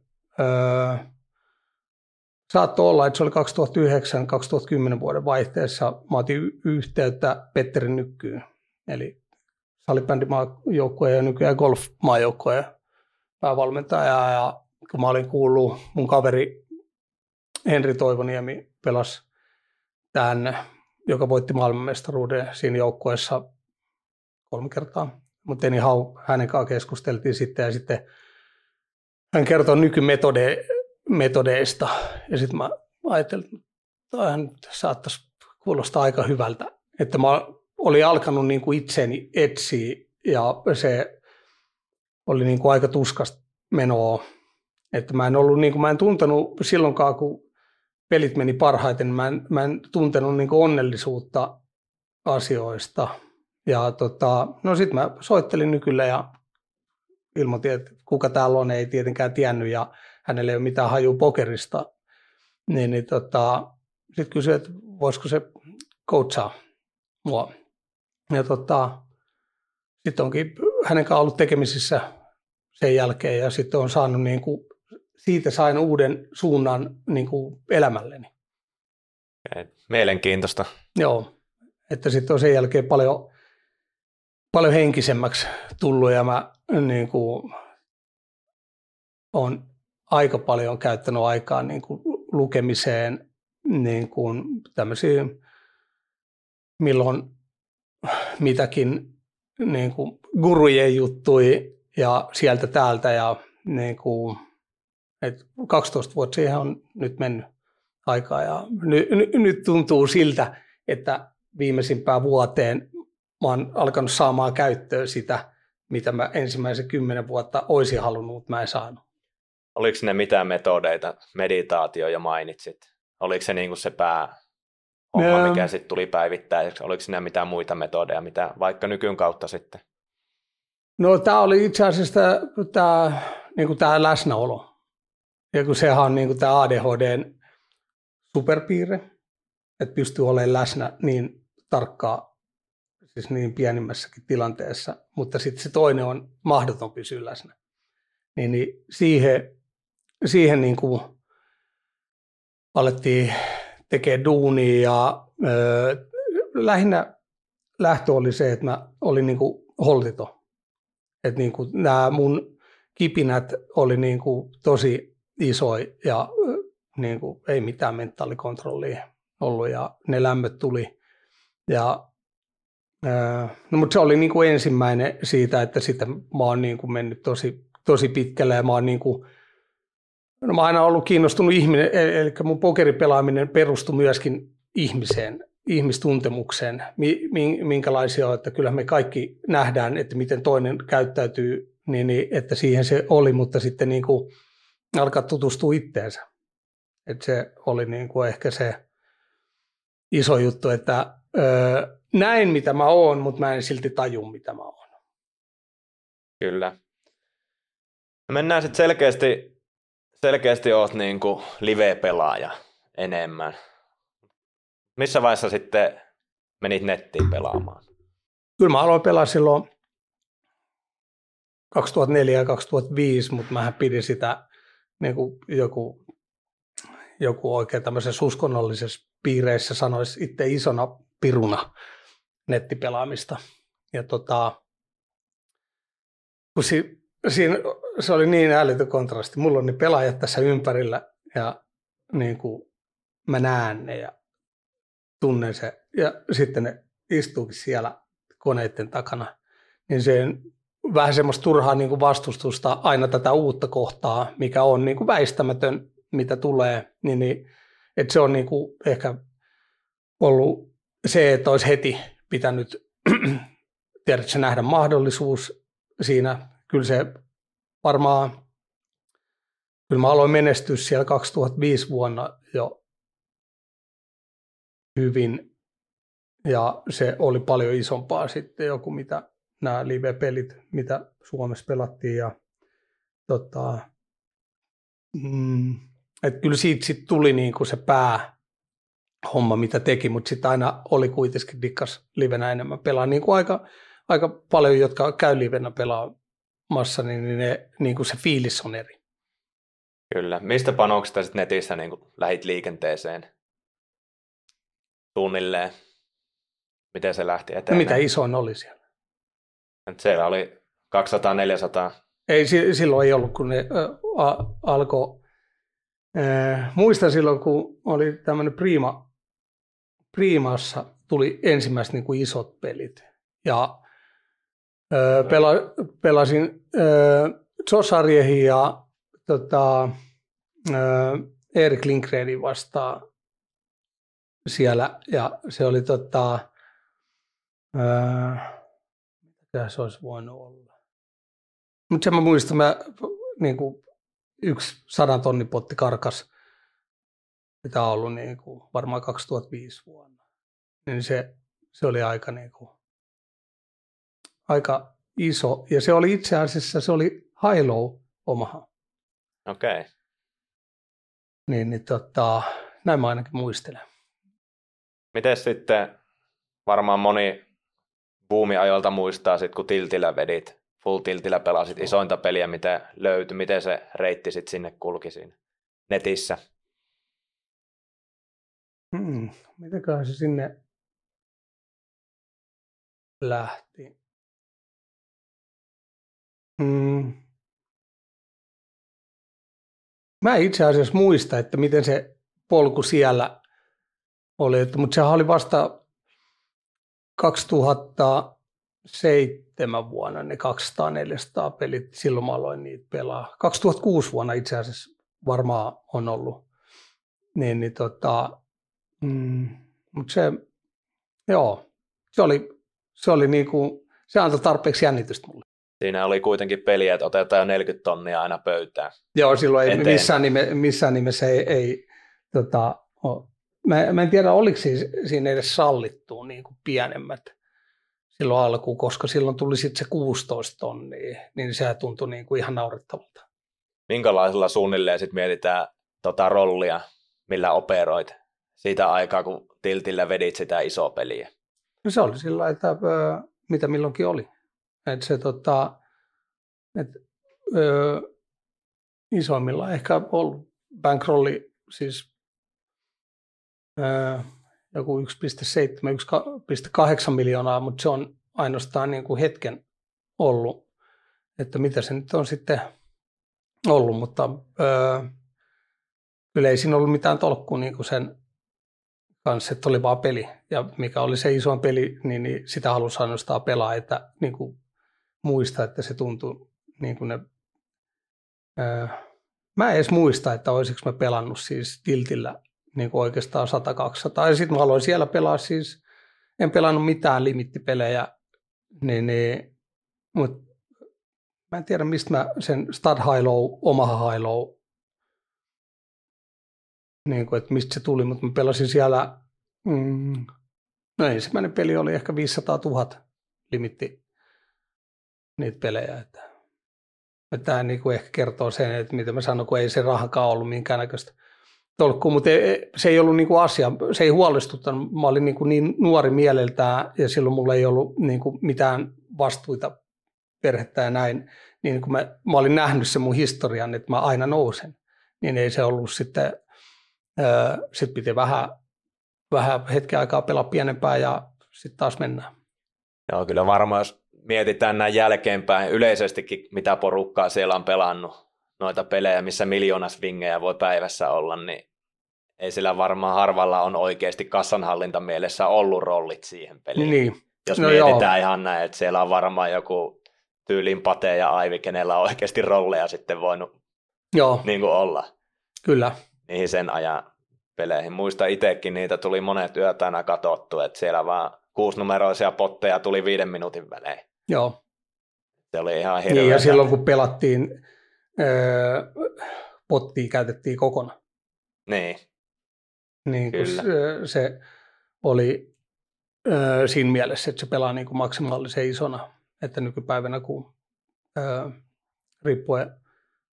saattoi olla, että se oli 2009-2010 vuoden vaihteessa. Mä otin yhteyttä Petteri Nykkyyn, eli salibändimaajoukkueen ja nykyään golfmaajoukkueen päävalmentaja. Ja kun mä olin kuullut, mun kaveri Henri Toivoniemi pelasi tämän, joka voitti maailmanmestaruuden siinä joukkueessa kolme kertaa. Mutta Hau, hänen kanssaan keskusteltiin sitten ja sitten hän kertoi nykymetodeista. Ja sitten mä ajattelin, että tämähän saattaisi kuulostaa aika hyvältä. Että mä olin alkanut niin kuin itseni etsiä ja se oli niin kuin aika tuskasta menoa. Että mä en ollut, niin kuin, mä en tuntenut silloinkaan, kun pelit meni parhaiten, mä en, mä en tuntenut niin kuin onnellisuutta asioista. Ja tota, no sitten mä soittelin nykyllä ja ilmoitin, että kuka täällä on, ei tietenkään tiennyt ja hänellä ei ole mitään hajua pokerista. Niin, niin tota, sitten kysyin, että voisiko se coachaa mua. Ja tota, sitten onkin hänen kanssaan ollut tekemisissä sen jälkeen ja sitten on saanut niin kuin, siitä sain uuden suunnan niin kuin elämälleni. Mielenkiintoista. Joo, että sitten on sen jälkeen paljon, paljon henkisemmäksi tullut ja mä niin kuin, on aika paljon käyttänyt aikaa niin kuin lukemiseen niin kuin tämmöisiin milloin mitäkin niin kuin gurujen juttui ja sieltä täältä ja niin kuin, et 12 vuotta siihen on nyt mennyt aikaa ja ny, ny, nyt tuntuu siltä, että viimeisimpään vuoteen mä oon alkanut saamaan käyttöön sitä, mitä mä ensimmäisen kymmenen vuotta olisin halunnut, mutta mä en saanut. Oliko ne mitään metodeita, meditaatio ja mainitsit? Oliko se niin kuin se pää, homma, mikä sitten tuli päivittäiseksi? Oliko siinä mitään muita metodeja, mitä vaikka nykyyn kautta sitten? No tämä oli itse asiassa tämä, niin kuin tämä läsnäolo. Ja kun sehän on niin kuin tämä ADHDn superpiirre, että pystyy olemaan läsnä niin tarkkaa, siis niin pienimmässäkin tilanteessa, mutta sitten se toinen on mahdoton pysyä läsnä. Niin, niin siihen, siihen niin kuin alettiin tekemään duunia ja ö, lähinnä lähtö oli se, että mä olin niin kuin holtiton että niin kuin nämä mun kipinät oli niin kuin tosi isoja ja niin kuin ei mitään mentaalikontrollia ollut ja ne lämmöt tuli. Ja, no, mutta se oli niin kuin ensimmäinen siitä, että sitten mä oon niin kuin mennyt tosi, tosi pitkälle ja mä oon niin kuin, no mä aina ollut kiinnostunut ihminen, e-, eli mun pokeripelaaminen perustui myöskin ihmiseen ihmistuntemukseen, minkälaisia on, että kyllä me kaikki nähdään, että miten toinen käyttäytyy, niin, niin että siihen se oli, mutta sitten niin kuin alkaa tutustua itteensä. Että se oli niin kuin ehkä se iso juttu, että öö, näin mitä mä oon, mutta mä en silti taju mitä mä oon. Kyllä. Mennään sitten selkeästi, selkeästi oot niin kuin live-pelaaja enemmän missä vaiheessa sitten menit nettiin pelaamaan? Kyllä mä aloin pelaa silloin 2004 ja 2005, mutta mä pidin sitä niin kuin joku, joku oikein tämmöisessä uskonnollisessa piireissä sanoisi itse isona piruna nettipelaamista. Ja tota, kun si, siinä, se oli niin älytön kontrasti. Mulla on ne pelaajat tässä ympärillä ja niin kuin mä näen ne ja tunnen se. Ja sitten ne istuukin siellä koneiden takana. Niin se vähän semmoista turhaa niin kuin vastustusta aina tätä uutta kohtaa, mikä on niin kuin väistämätön, mitä tulee. Niin, niin, että se on niin kuin ehkä ollut se, että olisi heti pitänyt tiedätkö, nähdä mahdollisuus siinä. Kyllä se varmaan kyllä mä aloin menestyä siellä 2005 vuonna jo hyvin ja se oli paljon isompaa sitten joku mitä nämä live-pelit, mitä Suomessa pelattiin ja tota, mm, et kyllä siitä sit tuli niinku se pää homma, mitä teki, mutta sitten aina oli kuitenkin dikkas livenä enemmän pelaa. Niin kuin aika, aika paljon, jotka käy livenä pelaamassa, niin, niin, ne, niin kuin se fiilis on eri. Kyllä. Mistä panoksista sitten netissä niin kuin lähit liikenteeseen tunnilleen? Miten se lähti eteenpäin? Mitä isoin oli siellä? Et siellä oli 200-400. Ei, silloin ei ollut, kun ne alkoi. Muistan silloin, kun oli tämmöinen Prima, Primassa tuli ensimmäiset niin kuin isot pelit. Ja pela, pelasin Josariehin ja tota, Erik Lindgrenin vastaan siellä. Ja se oli tota, mitä se olisi voinut olla. Mutta sen mä muistan, mä niin kuin, yksi sadan tonnin potti karkas, mitä on ollut niin kuin, varmaan 2005 vuonna. Niin se, se oli aika, niin kuin, aika iso. Ja se oli itse asiassa, se oli high-low omaha. Okei. Okay. Niin, niin tota, näin mä ainakin muistelen. Miten sitten, varmaan moni buumiajoilta muistaa sitten, kun tiltillä vedit, full tiltillä pelasit isointa peliä, mitä löytyi, miten se reitti sitten sinne kulki siinä netissä? Hmm, mitenköhän se sinne lähti? Hmm. Mä en itse asiassa muista, että miten se polku siellä oli, että, mutta sehän oli vasta 2007 vuonna ne 200-400 pelit, silloin mä aloin niitä pelaa. 2006 vuonna itse asiassa varmaan on ollut. Niin, niin tota, mm, mutta se, joo, se oli, se oli niinku, se antoi tarpeeksi jännitystä mulle. Siinä oli kuitenkin peliä, että otetaan jo 40 tonnia aina pöytään. Joo, silloin ei missään, nime, missään nimessä ei, ei tota, mä, mä en tiedä, oliko siinä edes sallittu niin kuin pienemmät silloin alkuun, koska silloin tuli sitten se 16 tonnia, niin se tuntui niin kuin ihan naurettavalta. Minkälaisella suunnilleen sitten mietitään tota rollia, millä operoit siitä aikaa, kun tiltillä vedit sitä isoa peliä? No se oli sillä että ö, mitä milloinkin oli. Että se tota, et, ö, isoimmilla ehkä ollut bankrolli, siis joku 1,7-1,8 miljoonaa, mutta se on ainoastaan niin kuin hetken ollut, että mitä se nyt on sitten ollut, mutta öö, kyllä ei siinä ollut mitään tolkkua niin kuin sen kanssa, että oli vaan peli. Ja mikä oli se isoin peli, niin, niin sitä halusi ainoastaan pelaa, että niin kuin muista, että se tuntuu niin kuin ne... Öö, mä en edes muista, että olisiko mä pelannut siis tiltillä niin kuin oikeastaan 100-200. Ja sitten mä aloin siellä pelaa siis, en pelannut mitään limittipelejä, niin, niin mutta mä en tiedä mistä mä sen Stad High Low, Omaha High Low, niin kuin, että mistä se tuli, mutta mä pelasin siellä, mm, no ensimmäinen peli oli ehkä 500 000 limitti niitä pelejä, että, että tämä niin kuin ehkä kertoo sen, että mitä mä sanon, kun ei se rahakaan ollut minkäännäköistä tolkkuun, mutta se ei ollut niinku asia, se ei huolestuttanut. Mä olin niinku niin nuori mieleltään ja silloin mulla ei ollut niinku mitään vastuita perhettä ja näin. Niin kun mä, mä olin nähnyt sen mun historian, että mä aina nousen, niin ei se ollut sitten, sitten piti vähän, vähän hetken aikaa pelaa pienempää ja sitten taas mennään. Joo, kyllä varmaan jos mietitään näin jälkeenpäin yleisestikin, mitä porukkaa siellä on pelannut, noita pelejä, missä miljoonas vingejä voi päivässä olla, niin ei sillä varmaan harvalla on oikeasti kassanhallinta mielessä ollut rollit siihen peliin. Niin. Jos no mietitään joo. ihan näin, että siellä on varmaan joku tyylin Pate ja Aivi, kenellä on oikeasti rolleja sitten voinut joo. Niin kuin olla. Kyllä. Niihin sen ajan peleihin. Muista itsekin, niitä tuli monet yöt aina katsottu, että siellä vaan kuusinumeroisia potteja tuli viiden minuutin välein. Joo. Se oli ihan hirveä. Niin, ja silloin kun pelattiin, öö, pottia käytettiin kokonaan. Niin, Niin kun Kyllä. se, se oli ö, siinä mielessä, että se pelaa niin kuin maksimaalisen isona, että nykypäivänä kun ö, riippuen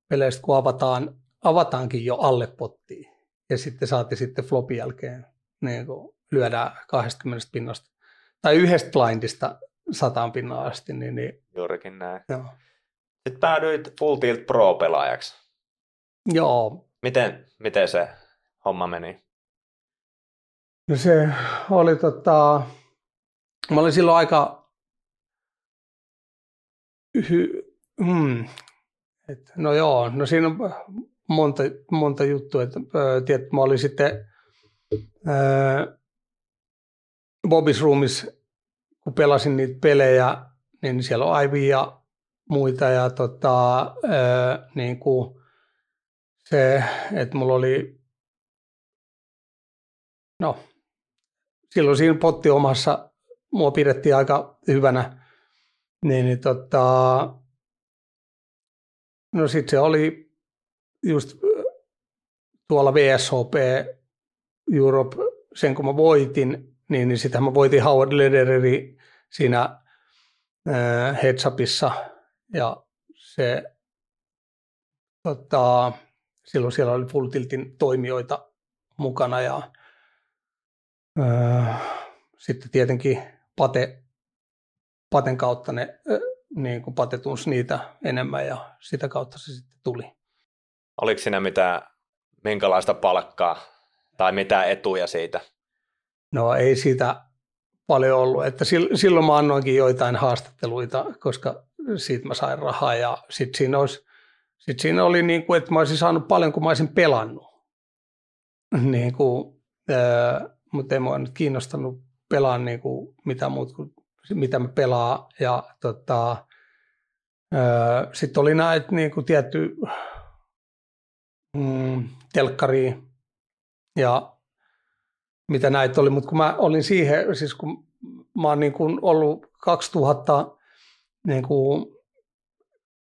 peleistä, kun avataan, avataankin jo alle pottiin ja sitten saati sitten flopin jälkeen niin kuin lyödään 20 pinnasta tai yhdestä blindista sataan pinnan asti, niin, niin juurikin näin. joo. Sitten päädyit Full Tilt Pro-pelaajaksi. joo, Miten, miten se homma meni? No se oli tota, mä olin silloin aika, hy, hmm, et, no joo, no siinä on monta, monta juttua, että tiedät, mä olin sitten ö, Bobby's Roomissa, kun pelasin niitä pelejä, niin siellä on Ivy ja muita ja tota, ö, niin kuin se, että mulla oli no, silloin siinä potti omassa mua pidettiin aika hyvänä. Niin, niin tota, no sitten se oli just tuolla VSHP Europe, sen kun mä voitin, niin, niin sitähän mä voitin Howard Ledereri siinä äh, heads upissa ja se tota, silloin siellä oli Full Tiltin toimijoita mukana ja Öö, sitten tietenkin Pate, Paten kautta ne, ö, niin kuin Pate tunsi niitä enemmän ja sitä kautta se sitten tuli. Oliko siinä mitään, minkälaista palkkaa tai mitä etuja siitä? No ei siitä paljon ollut, että sil- silloin mä annoinkin joitain haastatteluita, koska siitä mä sain rahaa ja sitten siinä, olisi, sit siinä oli niin kuin, että mä olisin saanut paljon, kun mä olisin pelannut. Niin kuin, öö, mutta ei mua nyt kiinnostanut pelaa niin kuin mitä muut kuin mitä mä pelaa. Ja tota, öö, sitten oli näitä niin kuin tietty mm, telkkari ja mitä näitä oli, mutta kun mä olin siihen, siis kun mä oon niin kuin ollut 2000 niin kuin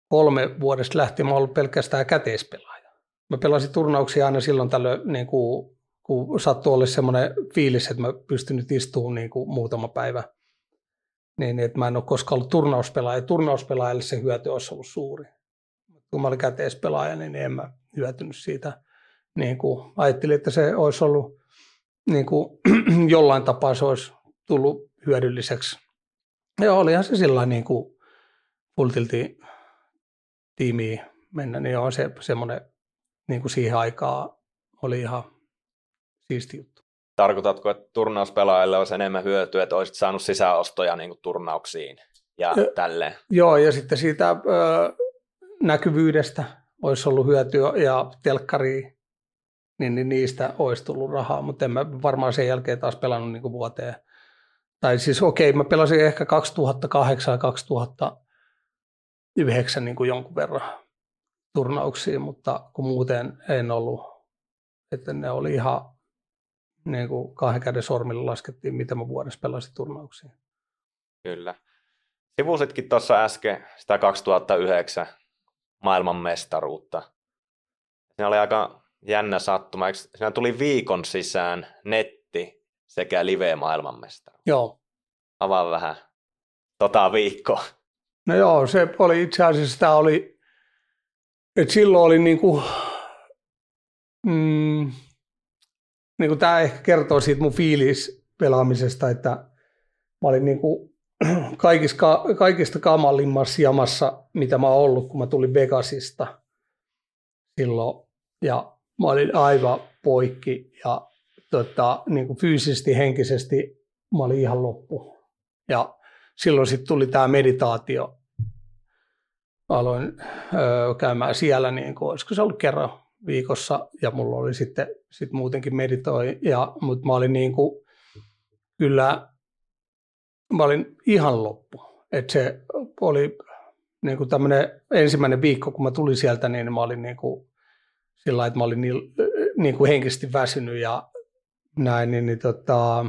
kolme vuodesta lähtien, mä oon ollut pelkästään käteispelaaja. Mä pelasin turnauksia aina silloin tällöin, niin kuin, kun sattui olla semmoinen fiilis, että mä pystyn nyt istumaan niin kuin muutama päivä. Niin, että mä en ole koskaan ollut turnauspelaaja. Turnauspelaajalle se hyöty olisi ollut suuri. Kun mä olin käteispelaaja, niin en mä hyötynyt siitä. Niin kuin, ajattelin, että se olisi ollut niin kuin, jollain tapaa se olisi tullut hyödylliseksi. Ja olihan se sillä niin kuin pultilti tiimiin mennä, niin on se semmoinen niin kuin siihen aikaan oli ihan siisti juttu. Tarkoitatko, että turnauspelaajille olisi enemmän hyötyä, että olisit saanut sisäostoja niin kuin turnauksiin ja Ö- tälleen? Joo, ja sitten siitä ö, näkyvyydestä olisi ollut hyötyä ja telkkari, niin, niin niistä olisi tullut rahaa, mutta en mä varmaan sen jälkeen taas pelannut niin vuoteen. Tai siis okei, mä pelasin ehkä 2008 ja 2009 niin kuin jonkun verran turnauksia, mutta kun muuten en ollut, että ne oli ihan niin kuin kahden käden sormilla laskettiin, mitä mä vuodessa pelasin turnauksia. Kyllä. Sivusitkin tuossa äsken sitä 2009 maailmanmestaruutta. Siinä oli aika jännä sattuma. Eikö- Siinä tuli viikon sisään netti sekä live-maailmanmestaruus. Joo, Avaa vähän tota viikkoa. No joo, se oli itse asiassa, sitä oli, että silloin oli niin kuin, mm, niin kuin tämä ehkä kertoo siitä mun fiilis pelaamisesta, että mä olin niin kuin kaikista, kaikista kamalimmassa jamassa, mitä mä oon ollut, kun mä tulin Vegasista silloin. Ja mä olin aivan poikki ja tota, niin kuin fyysisesti, henkisesti mä olin ihan loppu. Ja silloin sitten tuli tämä meditaatio. Aloin öö, käymään siellä, niin kuin, olisiko se ollut kerran viikossa, ja mulla oli sitten sit muutenkin meditoi, ja, mutta mä olin niin kuin, kyllä, mä olin ihan loppu. Et se oli niin kuin tämmöinen ensimmäinen viikko, kun mä tulin sieltä, niin mä olin niin kuin, sillä että mä olin niin, niin kuin henkisesti väsynyt ja näin, niin, niin tota,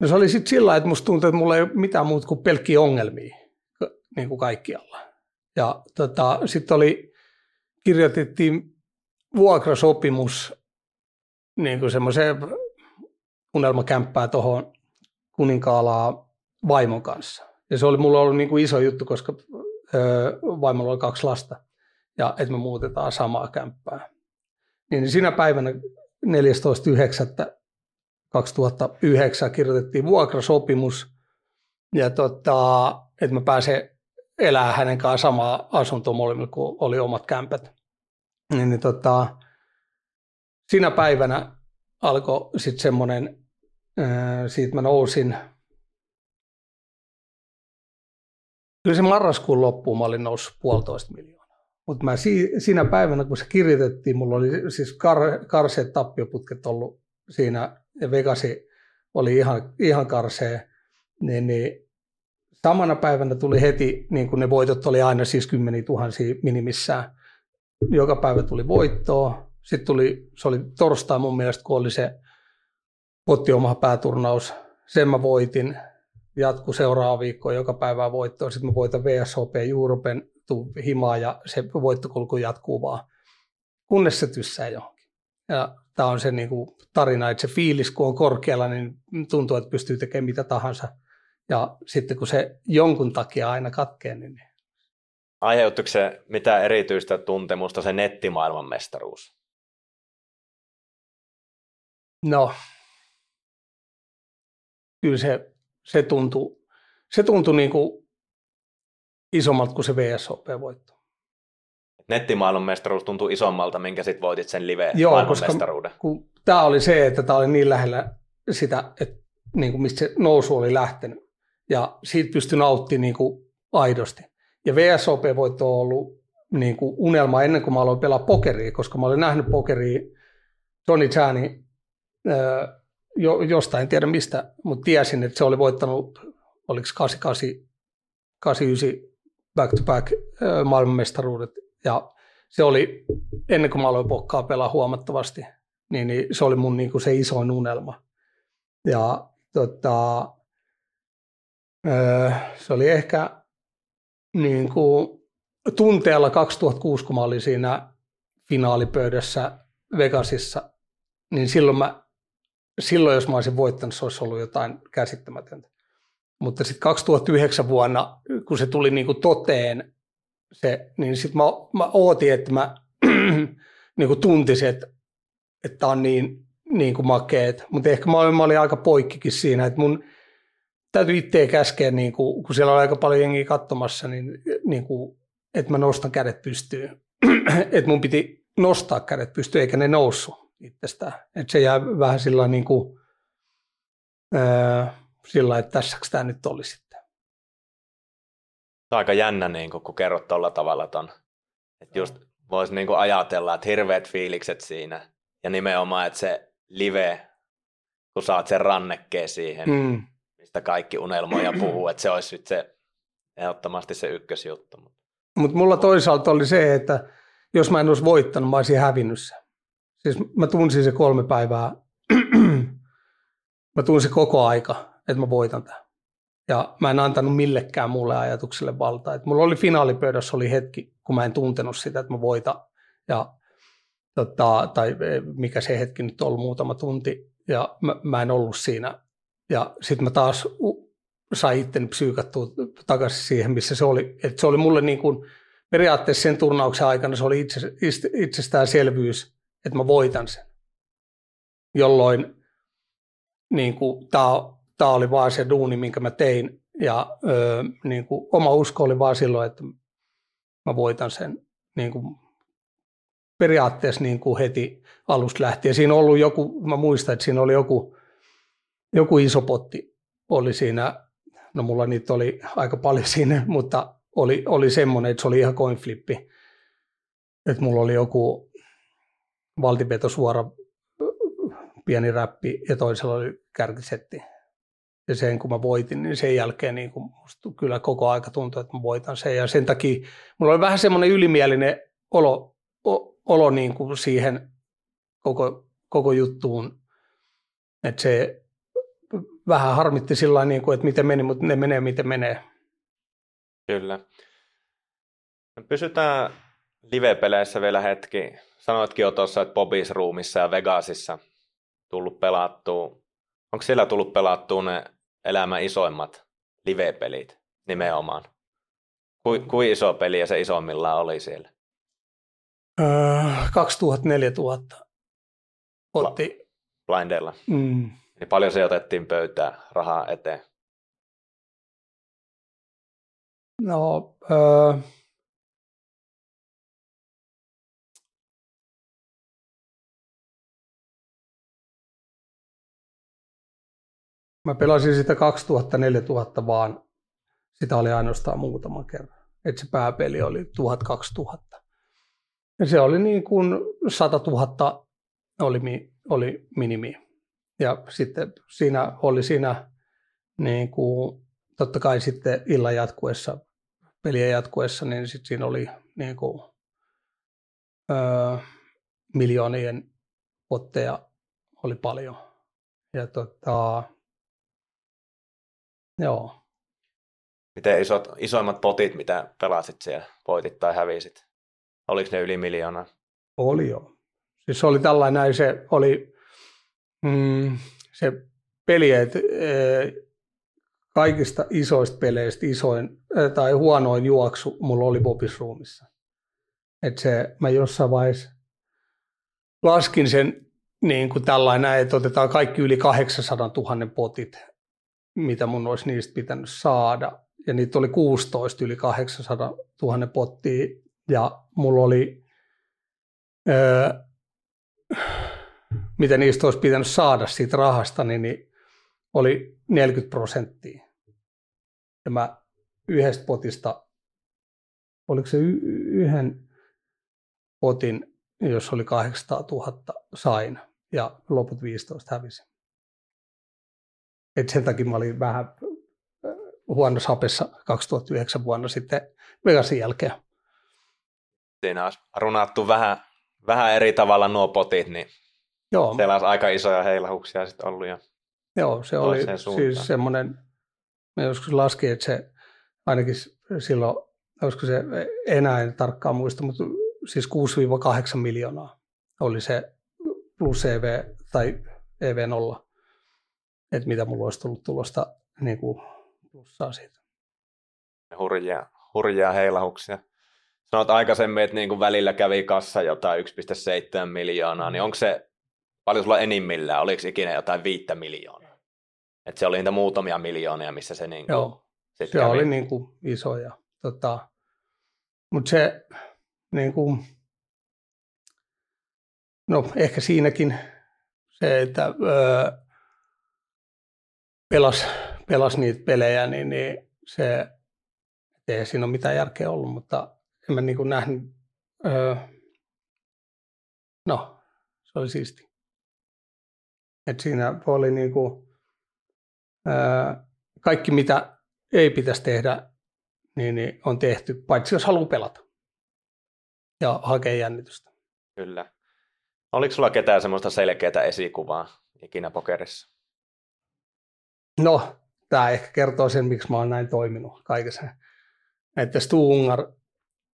No se oli sitten sillä että musta tuntui, että mulla ei ole mitään muuta kuin pelkkiä ongelmia niin kuin kaikkialla. Ja tota, sitten oli kirjoitettiin vuokrasopimus niin kuin semmoiseen unelmakämppää tuohon kuninkaalaa vaimon kanssa. Ja se oli mulla ollut niin kuin iso juttu, koska öö, vaimolla oli kaksi lasta ja että me muutetaan samaa kämppää. Niin sinä päivänä 14.9.2009 kirjoitettiin vuokrasopimus ja tota, että mä pääsen elää hänen kanssaan samaa asuntoa molemmilla, kun oli omat kämpät. Niin, niin tota, siinä päivänä alkoi sitten semmoinen, siitä mä nousin, kyllä se marraskuun loppuun mä olin noussut puolitoista miljoonaa. Mutta mä si, siinä päivänä, kun se kirjoitettiin, mulla oli siis kar, karseet tappioputket ollut siinä, ja Vegasi oli ihan, ihan karsee, niin, niin samana päivänä tuli heti, niin kuin ne voitot oli aina siis kymmeniä tuhansia minimissään. Joka päivä tuli voittoa. Sitten tuli, se oli torstai mun mielestä, kun oli se oma pääturnaus. Sen mä voitin. Jatku seuraava viikko joka päivä voittoa. Sitten mä voitan VSOP Europen himaa ja se voittokulku jatkuu vaan. Kunnes se tyssää johonkin. Ja tämä on se niin kuin tarina, että se fiilis kun on korkealla, niin tuntuu, että pystyy tekemään mitä tahansa – ja sitten kun se jonkun takia aina katkee, niin... Aiheuttuiko se mitä erityistä tuntemusta se nettimaailman mestaruus? No, kyllä se, se tuntui, se tuntui niin kuin isommalta kuin se VSOP-voitto. Nettimaailman mestaruus tuntui isommalta, minkä sitten voitit sen live Joo, koska kun tämä oli se, että tämä oli niin lähellä sitä, että niin kuin mistä se nousu oli lähtenyt ja siitä pystyi nauttimaan niin kuin aidosti. Ja VSOP-voitto on ollut niin kuin unelma ennen kuin mä aloin pelaa pokeria, koska mä olin nähnyt pokeria Tony Chani jo, jostain, en tiedä mistä, mutta tiesin, että se oli voittanut, oliko 88, 89 back-to-back maailmanmestaruudet. Ja se oli, ennen kuin mä aloin pokkaa pelaa huomattavasti, niin, niin se oli mun niin kuin se isoin unelma. Ja tota, se oli ehkä niin kuin tunteella 2006, kun mä olin siinä finaalipöydässä Vegasissa, niin silloin, mä, silloin jos mä olisin voittanut, se olisi ollut jotain käsittämätöntä. Mutta sitten 2009 vuonna, kun se tuli niin kuin toteen, se, niin sitten mä, mä ootin, että mä niin kuin tuntisin, että, että on niin, niin kuin makeet. Mutta ehkä mä olin, mä olin aika poikkikin siinä, että mun – täytyy itseä käskeä, niin kuin, kun siellä on aika paljon jengiä katsomassa, niin, niin kuin, että mä nostan kädet pystyyn. että mun piti nostaa kädet pystyyn, eikä ne noussut itsestään. Että se jää vähän sillä niin kuin, ää, sillä että tässäks tämä nyt oli sitten. Aika jännä, niin kun, kun kerrot tuolla tavalla ton. Että just voisi niin ajatella, että hirveät fiilikset siinä. Ja nimenomaan, että se live, kun saat sen rannekkeen siihen, mm mistä kaikki unelmoja puhuu, että se olisi nyt se ehdottomasti se ykkösjuttu. Mutta mulla toisaalta oli se, että jos mä en olisi voittanut, mä olisin hävinnyt sen. Siis mä tunsin se kolme päivää, mä tunsin koko aika, että mä voitan tämän. Ja mä en antanut millekään mulle ajatukselle valtaa. Et mulla oli finaalipöydässä oli hetki, kun mä en tuntenut sitä, että mä voitan. Ja, tota, tai mikä se hetki nyt on ollut, muutama tunti. Ja mä, mä en ollut siinä ja sitten mä taas sain itteni psyykattua takaisin siihen, missä se oli. Et se oli mulle niin kuin, periaatteessa sen turnauksen aikana se oli itse, itsestäänselvyys, että mä voitan sen. Jolloin niin kuin, tämä oli vaan se duuni, minkä mä tein. Ja ö, niin kuin, oma usko oli vaan silloin, että mä voitan sen niin kuin, periaatteessa niin kuin heti alusta lähtien. Siinä ollut joku, mä muistan, että siinä oli joku joku iso potti oli siinä, no mulla niitä oli aika paljon siinä, mutta oli, oli semmoinen, että se oli ihan flippi. Että mulla oli joku valtipeto suora pieni räppi ja toisella oli kärkisetti. Ja sen kun mä voitin, niin sen jälkeen niin kun musta kyllä koko aika tuntui, että mä voitan sen. Ja sen takia mulla oli vähän semmoinen ylimielinen olo, o, olo niin kuin siihen koko, koko juttuun. Että se vähän harmitti sillä niin kuin, että miten meni, mutta ne menee miten menee. Kyllä. Pysytään live-peleissä vielä hetki. Sanoitkin jo tuossa, että Bobby's Roomissa ja Vegasissa tullut pelattua. Onko siellä tullut pelattua ne elämän isoimmat live-pelit nimenomaan? Kui, kui iso peli ja se isommillaan oli siellä? Öö, 2000-4000 otti. Blindella. Mm. Niin paljon se otettiin pöytään rahaa eteen. No, öö, mä pelasin sitä 2000-4000 vaan, sitä oli ainoastaan muutama kerran. Että se pääpeli oli 1000-2000. Ja se oli niin kuin 100 000 oli, oli minimi. Ja sitten siinä oli siinä niin kuin, totta kai sitten illan jatkuessa, pelien jatkuessa, niin sitten siinä oli niin kuin, öö, miljoonien potteja oli paljon. Ja tota, joo. Miten isot, isoimmat potit, mitä pelasit siellä, voitit tai hävisit? Oliko ne yli miljoonaa? Oli jo. Siis se oli tällainen, se oli mm, se peli, että kaikista isoista peleistä isoin tai huonoin juoksu mulla oli Bobis Roomissa. Että se, mä jossain vaiheessa laskin sen niin kuin tällainen, että otetaan kaikki yli 800 000 potit, mitä mun olisi niistä pitänyt saada. Ja niitä oli 16 yli 800 000 pottia. Ja mulla oli, öö, mitä niistä olisi pitänyt saada siitä rahasta, niin, niin oli 40 prosenttia. Ja mä yhdestä potista, oliko se y- yhden potin, jos oli 800 000 sain ja loput 15 hävisin. Et sen takia mä olin vähän huonossa hapessa 2009 vuonna sitten Vegasin jälkeen. Siinä olisi runattu vähän, vähän eri tavalla nuo potit, niin Joo. siellä olisi aika isoja heilahuksia sitten ollut. Ja Joo, se oli siis semmoinen, me joskus laskin, että se ainakin silloin, olisiko se enää en tarkkaan muista, mutta siis 6-8 miljoonaa oli se plus EV tai EV0, että mitä mulla olisi tullut tulosta niin kuin plussaa siitä. Hurjaa, hurjaa heilahuksia. Sanoit aikaisemmin, että niin kuin välillä kävi kassa jotain 1,7 miljoonaa, niin onko se, paljon sulla enimmillään, oliko ikinä jotain viittä miljoonaa? Että se oli niitä muutamia miljoonia, missä se niin kuin, Joo, se kävi. oli niin kuin iso. Ja, tota, mutta se niin kuin, no ehkä siinäkin se, että öö, pelas, pelas niitä pelejä, niin, niin se, ei siinä ole mitään järkeä ollut, mutta en mä niin kuin nähnyt, öö, no se oli siisti. Et siinä oli niin kuin, öö, kaikki mitä ei pitäisi tehdä, niin, niin on tehty, paitsi jos haluaa pelata ja hakea jännitystä. Kyllä. Oliko sulla ketään semmoista selkeää esikuvaa ikinä pokerissa? No, tämä ehkä kertoo sen, miksi mä oon näin toiminut kaikessa. Että Stu Ungar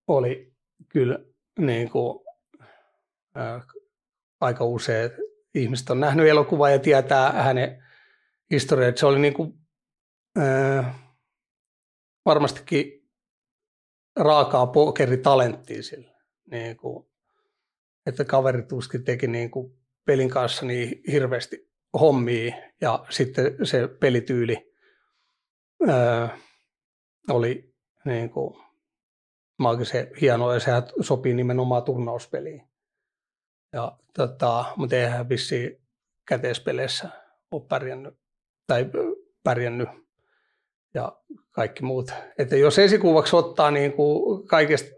oli kyllä niin kuin, äh, aika usein, ihmiset on nähnyt elokuvaa ja tietää hänen historiaa, että se oli niin kuin, äh, varmastikin raakaa pokeritalenttia sillä. Niin kuin, että kaveri tuskin teki niin kuin pelin kanssa niin hirveästi hommia ja sitten se pelityyli ää, oli niin kuin maagisen hienoa ja sehän sopii nimenomaan turnauspeliin. Ja, tota, mutta eihän vissiin käteispeleissä ole pärjännyt, tai pärjännyt ja kaikki muut. Että jos esikuvaksi ottaa niin kuin kaikesta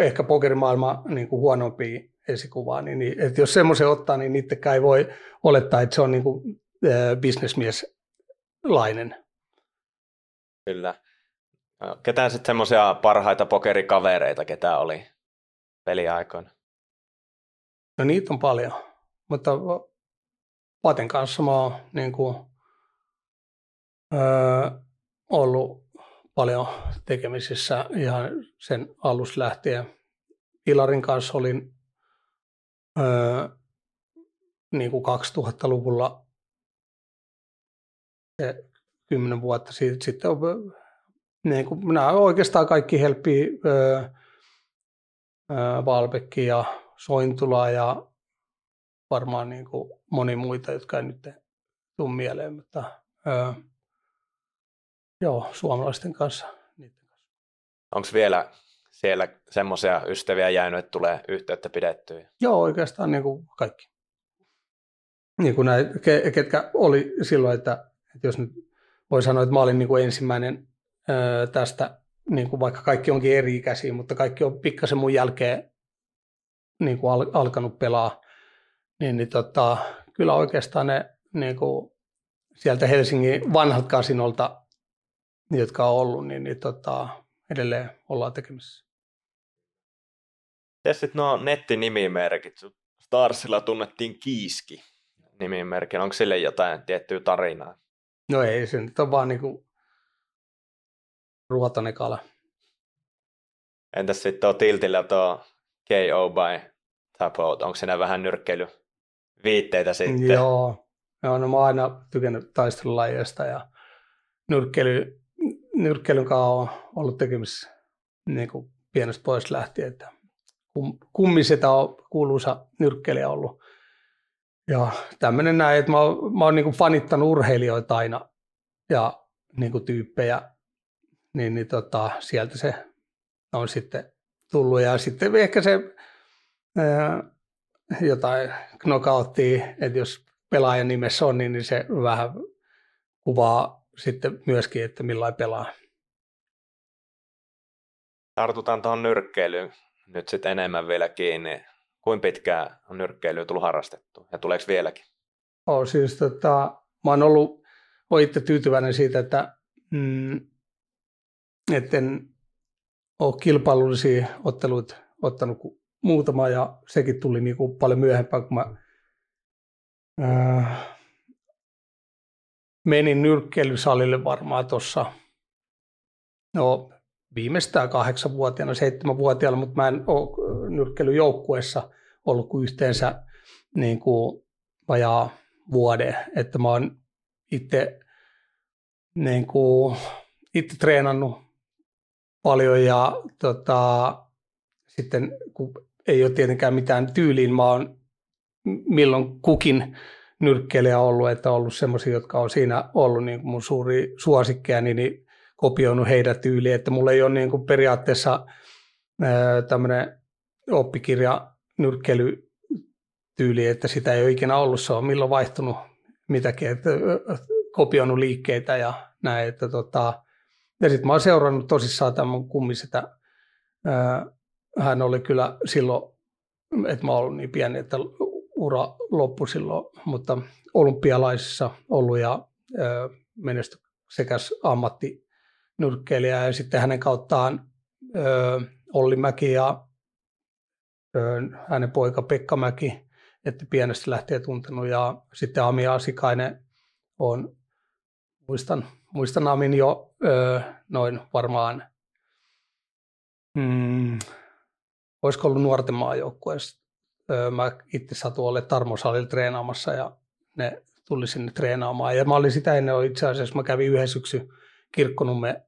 ehkä pokerimaailman niin kuin huonompia esikuvaa, niin, niin että jos semmoisen ottaa, niin niittekään ei voi olettaa, että se on niin kuin, äh, bisnesmieslainen. Kyllä. Ketään sitten semmoisia parhaita pokerikavereita, ketä oli peliaikoina? No niitä on paljon, mutta Paten kanssa mä oon niin kuin, öö, ollut paljon tekemisissä ihan sen alusta lähtien Ilarin kanssa olin öö, niin kuin 2000-luvulla se kymmenen vuotta siitä. Sitten on, niin kuin, nämä oikeastaan kaikki helppi öö, öö, Valbekki ja Sointula ja varmaan niin kuin moni muita, jotka ei nyt tule mieleen, mutta öö, joo, suomalaisten kanssa. Onko vielä siellä semmoisia ystäviä jäänyt, että tulee yhteyttä pidettyä? Joo, oikeastaan niin kuin kaikki. Niin kuin näin, ketkä oli silloin, että, että jos nyt voi sanoa, että mä olin niin kuin ensimmäinen tästä, niin kuin vaikka kaikki onkin eri ikäisiä, mutta kaikki on pikkasen mun jälkeen niin kuin al, alkanut pelaa, niin, niin tota, kyllä oikeastaan ne niin kuin sieltä Helsingin vanhat kasinolta, jotka on ollut, niin, niin tota, edelleen ollaan tekemisissä. Sitten nuo nettinimimerkit. Starsilla tunnettiin Kiiski nimimerkin. Onko sille jotain tiettyä tarinaa? No ei, se nyt on vaan niinku ruotonen kala. Entäs sitten tuo Tiltillä tuo KO by Tapout, onko siinä vähän nyrkkeily viitteitä sitten? Joo, Joo no mä oon aina tykännyt taistelulajeista ja nyrkkeily, nyrkkeilyn kanssa on ollut tekemisissä niin kuin pienestä pois lähtien, että kummisetä on kuuluisa nyrkkeilijä ollut. Ja tämmöinen näin, että mä oon, mä oon niin fanittanut urheilijoita aina ja niin kuin tyyppejä, niin, niin tota, sieltä se on sitten tullut. Ja sitten ehkä se ää, jotain knockouttia, että jos pelaajan nimessä on, niin, niin se vähän kuvaa sitten myöskin, että millainen pelaa. Tartutaan tuohon nyrkkeilyyn nyt sitten enemmän vielä kiinni. Kuinka pitkään on nyrkkeilyä tullut harrastettu ja tuleeko vieläkin? Oh, siis tota, mä oon ollut olen itse tyytyväinen siitä, että mm, etten ole kilpailullisia otteluita ottanut kuin muutama ja sekin tuli niin kuin paljon myöhempään, kun mä äh, menin nyrkkeilysalille varmaan tuossa no, viimeistään kahdeksanvuotiaana, seitsemänvuotiaana, mutta mä en ole nyrkkeilyjoukkueessa ollut kuin yhteensä niin kuin vajaa vuode, että mä oon itse, niin kuin, itse treenannut paljon ja tota, sitten kun ei ole tietenkään mitään tyyliin, mä oon milloin kukin nyrkkeilijä ollut, että on ollut semmoisia, jotka on siinä ollut niin kuin mun suuri suosikkeja, niin, niin kopioinut heidän tyyliin, että mulla ei ole niin kuin periaatteessa tämmöinen oppikirja nyrkkeilytyyli, että sitä ei ole ikinä ollut, se on milloin vaihtunut mitäkin, että kopioinut liikkeitä ja näin, että tota, ja sitten mä oon seurannut tosissaan tämän kummisetä, hän oli kyllä silloin, että mä oon niin pieni, että ura loppui silloin, mutta olympialaisissa ollut ja menesty sekä ammatti nyrkkeilijä ja sitten hänen kauttaan ö, Olli Mäki ja ö, hänen poika Pekka Mäki, että pienestä lähtien tuntenut ja sitten Ami Asikainen on, muistan, muistan Amin jo ö, noin varmaan, mm, olisiko ollut nuorten maajoukkueessa. Mä itse satun olemaan Tarmo Salilla treenaamassa ja ne tuli sinne treenaamaan. Ja mä olin sitä ennen itse asiassa, mä kävin yhden syksy Kirkkonumme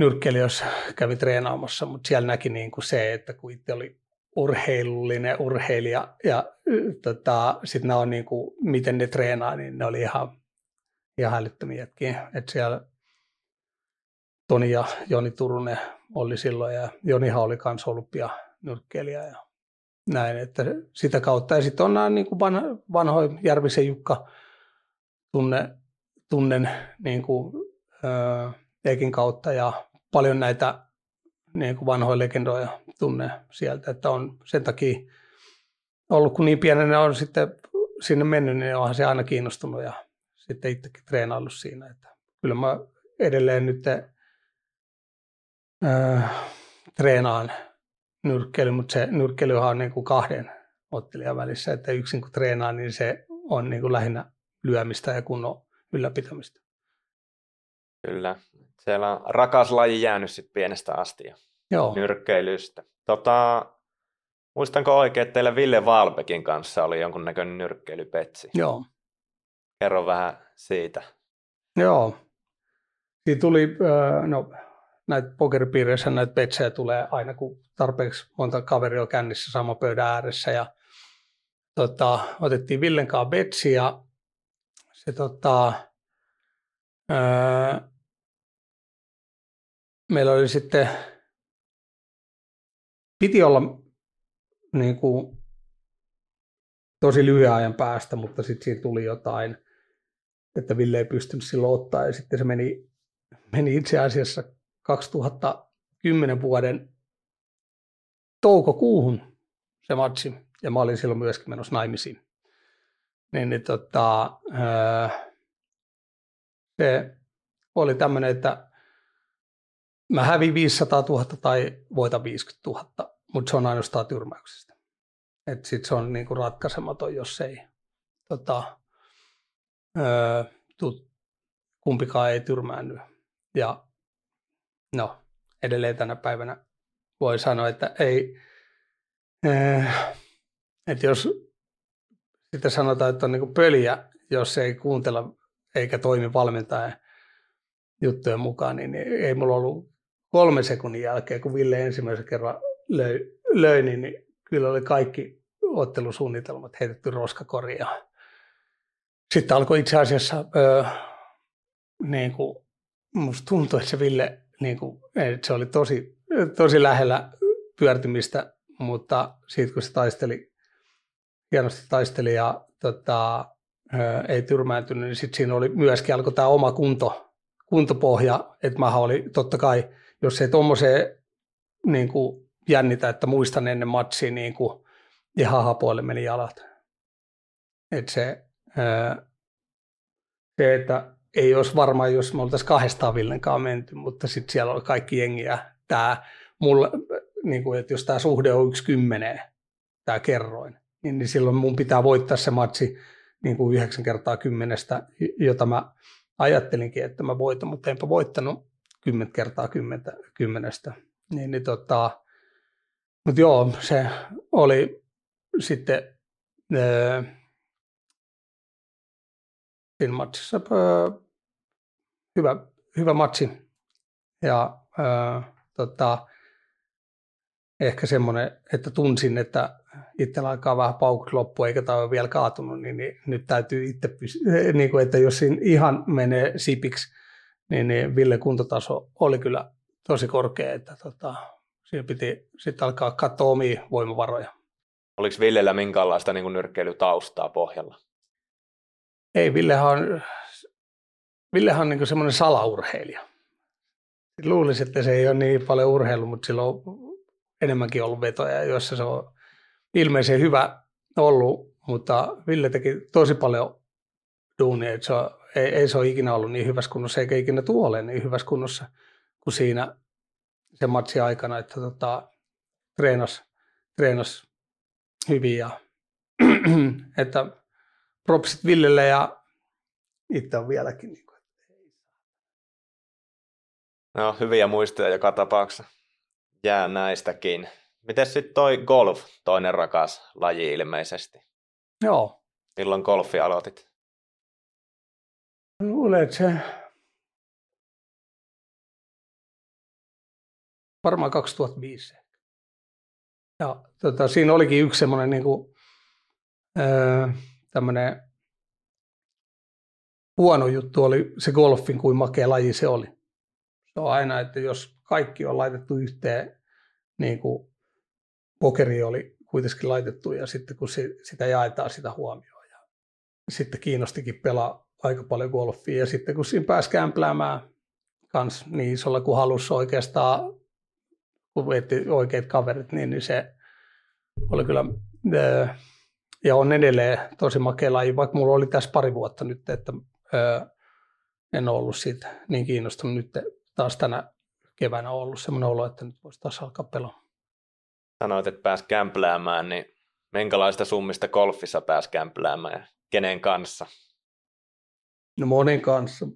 nyrkkeilijöissä kävi treenaamassa, mutta siellä näki niin kuin se, että kun itse oli urheilullinen urheilija ja tota, sitten on niin kuin, miten ne treenaa, niin ne oli ihan, ihan hälyttömiäkin. Että siellä Toni ja Joni Turunen oli silloin ja Jonihan oli myös olympia nyrkkeilijä ja näin, että sitä kautta. Ja sitten on nämä niin kuin Järvisen Jukka tunne, tunnen niin kuin, öö, Ekin kautta ja paljon näitä niin kuin vanhoja legendoja tunne sieltä, että on sen takia ollut, kun niin pienenä on sitten sinne mennyt, niin onhan se aina kiinnostunut ja sitten itsekin treenaillut siinä. Että kyllä mä edelleen nyt äh, treenaan nyrkkeily, mutta se nyrkkeily on niin kuin kahden ottelijan välissä, että yksin kun treenaa, niin se on niin kuin lähinnä lyömistä ja kunnon ylläpitämistä. Kyllä. Siellä on rakas laji jäänyt sit pienestä asti ja Joo. nyrkkeilystä. Tota, Muistanko oikein, että teillä Ville Valbekin kanssa oli jonkunnäköinen nyrkkeilypetsi? Joo. Kerro vähän siitä. Joo. Siitä tuli, no näitä pokeripiireissä näitä petsejä tulee aina, kun tarpeeksi monta kaveria on kännissä sama pöydän ääressä. Ja tota, otettiin Villen kanssa betsi ja se tota, ää, meillä oli sitten, piti olla niin kuin, tosi lyhyen ajan päästä, mutta sitten siinä tuli jotain, että Ville ei pystynyt silloin ottaa ja sitten se meni, meni itse asiassa 2010 vuoden toukokuuhun se matsi ja mä olin silloin myöskin menossa naimisiin. Niin, niin tota, se oli tämmöinen, että mä hävin 500 000 tai voitan 50 000, mutta se on ainoastaan tyrmäyksestä. Että sit se on niinku ratkaisematon, jos ei tota, öö, tu, kumpikaan ei tyrmäänny. Ja no, edelleen tänä päivänä voi sanoa, että ei, öö, että jos sitten sanotaan, että on niinku pöliä, jos ei kuuntella eikä toimi valmentajan juttujen mukaan, niin ei mulla ollut kolme sekunnin jälkeen, kun Ville ensimmäisen kerran löi, löi niin, niin kyllä oli kaikki ottelusuunnitelmat heitetty roskakoriin. Sitten alkoi itse asiassa, öö, niin kuin, musta tuntui, että se Ville, niin kuin, että se oli tosi, tosi lähellä pyörtymistä, mutta siitä kun se taisteli, hienosti taisteli ja tota, öö, ei tyrmääntynyt, niin sitten siinä oli myöskin alkoi tämä oma kunto, kuntopohja, että mä oli totta kai, jos ei tuommoiseen niin jännitä, että muistan ennen matsia niin kuin ihan hapoille meni jalat. Et se, ää, se, että ei olisi varmaan, jos me oltaisiin kahdestaan Villenkaan menty, mutta sitten siellä oli kaikki jengiä. Tämä, mulla, niin kuin, että jos tämä suhde on yksi kymmeneen, tämä kerroin, niin, niin silloin mun pitää voittaa se matsi niin kuin 9 kertaa kymmenestä, jota mä ajattelinkin, että mä voitan, mutta enpä voittanut 10 kertaa kymmentä, kymmenestä. Niin, niin tota, mutta joo, se oli sitten öö, siinä matsissa öö, hyvä, hyvä matsi. Ja öö, tota, ehkä semmoinen, että tunsin, että itsellä alkaa vähän paukut loppu, eikä tämä ole vielä kaatunut, niin, niin nyt täytyy itse pysy- niin kuin, että jos siinä ihan menee sipiksi, niin, niin Ville kuntotaso oli kyllä tosi korkea, että tota, siinä piti sitten alkaa katsoa omia voimavaroja. Oliko Villellä minkäänlaista niin nyrkkeilytaustaa pohjalla? Ei, Villehän on, Villehän on niin semmoinen salaurheilija. Luulisin, että se ei ole niin paljon urheilu, mutta sillä on enemmänkin ollut vetoja, joissa se on ilmeisen hyvä ollut, mutta Ville teki tosi paljon duunia, että se on, ei, ei se ole ikinä ollut niin hyvässä kunnossa, eikä ikinä tule niin hyvässä kunnossa kuin siinä sen matsin aikana, että tota, treenas, treenas hyvin ja että propsit Villelle ja itse on vieläkin. Niin kuin, No, hyviä muistoja joka tapauksessa jää näistäkin. Miten sitten toi golf, toinen rakas laji ilmeisesti? Joo. Milloin golfi aloitit? Luulen, että se varmaan 2005. Ja tota, siinä olikin yksi semmoinen niin kuin, öö, huono juttu oli se golfin, kuin makea laji se oli. Se on aina, että jos kaikki on laitettu yhteen, niin kuin pokeri oli kuitenkin laitettu ja sitten kun sitä jaetaan sitä huomioon. Ja sitten kiinnostikin pelaa aika paljon golfia ja sitten kun siinä pääsi kämpläämään kans niin isolla kuin halusi oikeastaan kun vietti oikeat kaverit, niin, niin se oli kyllä, ja on edelleen tosi makea laji, vaikka mulla oli tässä pari vuotta nyt, että en ollut siitä niin kiinnostunut nyt taas tänä keväänä ollut semmoinen olo, että nyt voisi taas alkaa pelaa. Sanoit, että pääsi kämpläämään, niin minkälaista summista golfissa pääsi kämpläämään ja kenen kanssa? No monen kanssa.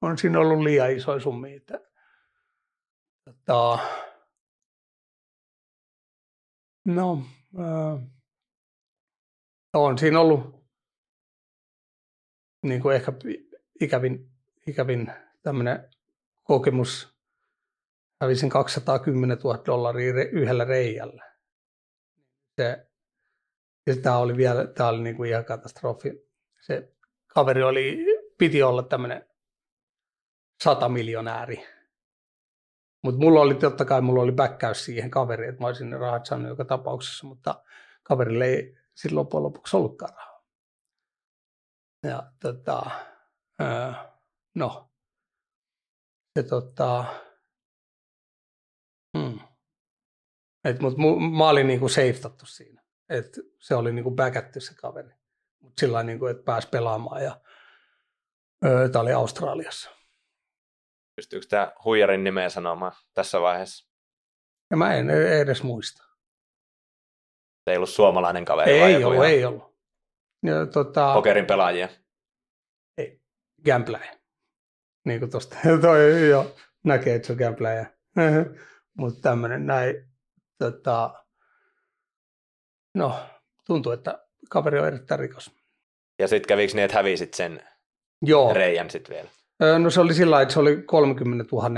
On siinä ollut liian isoja summia. Että, tota, No, äh, on siinä ollut niin kuin ehkä ikävin, ikävin tämmöinen kokemus. Hävisin 210 000 dollaria yhdellä reijällä. Se, ja tämä oli vielä, tämä oli niin kuin ihan katastrofi. Se kaveri oli, piti olla tämmöinen sata miljonääri. Mutta mulla oli totta kai mulla oli backäys siihen kaveriin, että mä olisin ne rahat saanut joka tapauksessa, mutta kaverille ei sitten loppujen lopuksi ollutkaan rahaa. Ja tota, öö, no, se tota, hmm. Et, mut, mu, mä olin niinku safetattu siinä. Et se oli niinku backätty se kaveri. Mutta sillä niinku, että pääsi pelaamaan ja öö, tämä oli Australiassa. Pystyykö tämä huijarin nimeä sanomaan tässä vaiheessa? Ja mä en edes muista. Se ei ollut suomalainen kaveri? Ei ollut, ei ollut. Ja, tota, Pokerin pelaajia? Ei, gambler. Niin kuin tuosta toi jo näkee, että se on gambler. Mutta tämmöinen näin, tota, no tuntuu, että kaveri on erittäin rikas. Ja sitten kävikö niin, että hävisit sen Joo. reijän sitten vielä? No se oli sillä että se oli 30 000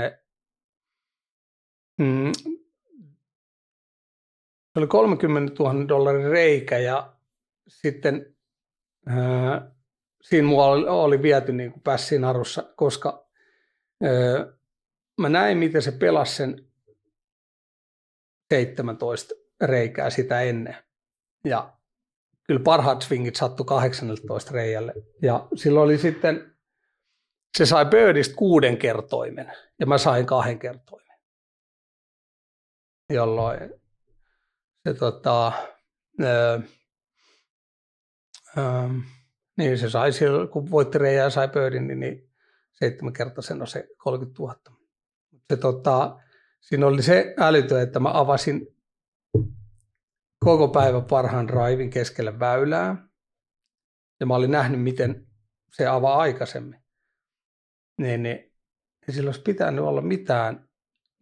mm, se oli 30 000 dollarin reikä ja sitten ää, siinä mua oli, oli viety niin kuin pässiin arussa, koska ää, mä näin, miten se pelasi sen 17 reikää sitä ennen. Ja kyllä parhaat swingit sattui 18 reijälle. Ja silloin oli sitten se sai Birdistä kuuden kertoimen ja mä sain kahden kertoimen. Jolloin se tota, öö, öö, niin se sai silloin, kun voitti Reija ja sai Birdin, niin, niin seitsemänkertaisen on se 30 000. Se, tota, siinä oli se älytö, että mä avasin koko päivän parhaan raivin keskelle väylää. Ja mä olin nähnyt, miten se avaa aikaisemmin niin, niin ei sillä olisi pitänyt olla mitään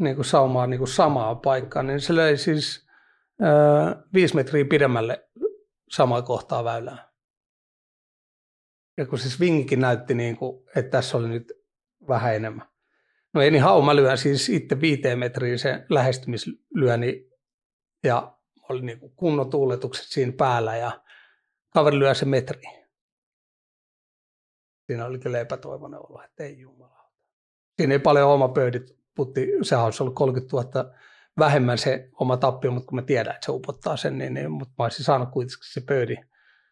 niin kuin saumaa niin kuin samaa paikkaa, niin se löi siis ää, viisi metriä pidemmälle samaa kohtaa väylää. Ja kun se swingikin näytti, niin kuin, että tässä oli nyt vähän enemmän. No niin hau, mä lyön siis itse viiteen metriin se lähestymislyöni ja oli niin kuin kunnon tuuletukset siinä päällä ja kaveri lyö se metriin siinä oli kyllä epätoivoinen olo, että ei jumala. Siinä ei paljon oma pöydit putti, sehän olisi ollut 30 000 vähemmän se oma tappio, mutta kun mä tiedän, että se upottaa sen, niin, niin mutta mä olisin saanut kuitenkin se pöydi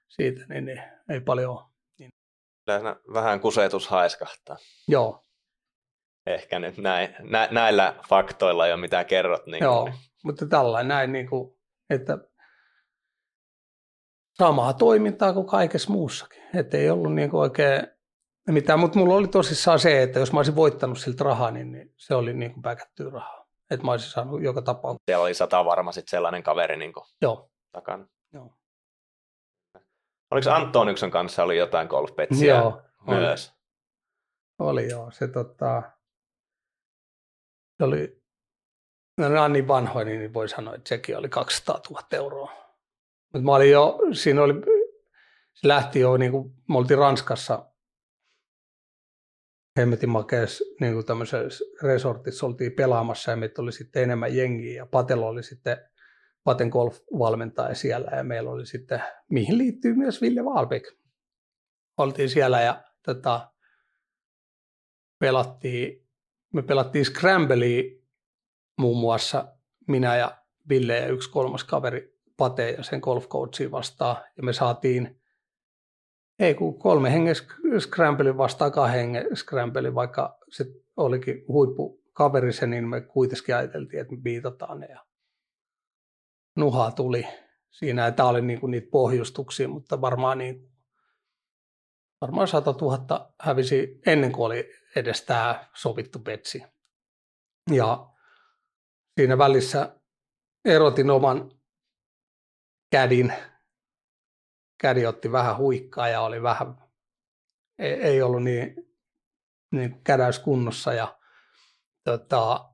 siitä, niin, niin ei paljon ole. Niin. Vähän kusetus haiskahtaa. Joo. Ehkä nyt näin, nä, näillä faktoilla jo mitä kerrot. Niin Joo, niin. mutta tällainen näin, niin kuin, että samaa toimintaa kuin kaikessa muussakin. Että ei ollut niin kuin oikein mitään, mutta mulla oli tosissaan se, että jos mä olisin voittanut siltä rahaa, niin, niin se oli niin kuin päkättyä rahaa. Että mä olisin saanut joka tapauksessa. Siellä oli sata varma sitten sellainen kaveri niin kuin Joo. takana. Joo. Oliko Antoniksen kanssa oli jotain golfpetsiä joo, myös? Oli, oli joo. Se, tota, se oli, no nämä on niin vanhoja, niin voi sanoa, että sekin oli 200 000 euroa. Mutta mä olin jo, siinä oli, se lähti jo, niin kuin, me oltiin Ranskassa hemmetin makeessa niin kuin tämmöisessä resortissa oltiin pelaamassa ja meitä oli sitten enemmän jengiä ja Patelo oli sitten Paten golf-valmentaja siellä ja meillä oli sitten, mihin liittyy myös Ville Waalbeck. Oltiin siellä ja tota, pelattiin, me pelattiin Scramblea muun muassa minä ja Ville ja yksi kolmas kaveri Pate ja sen golf vastaan ja me saatiin ei kun kolme hengen scramble vastaan kahden hengen scramble, vaikka se olikin huippukaveri se, niin me kuitenkin ajateltiin, että me viitataan ne. Ja nuhaa tuli siinä, tämä oli niinku niitä pohjustuksia, mutta varmaan, niin, varmaan 100 000 hävisi ennen kuin oli edes tämä sovittu betsi. Ja siinä välissä erotin oman kädin. Kädi otti vähän huikkaa ja oli vähän, ei, ei ollut niin, niin kädäyskunnossa ja tota,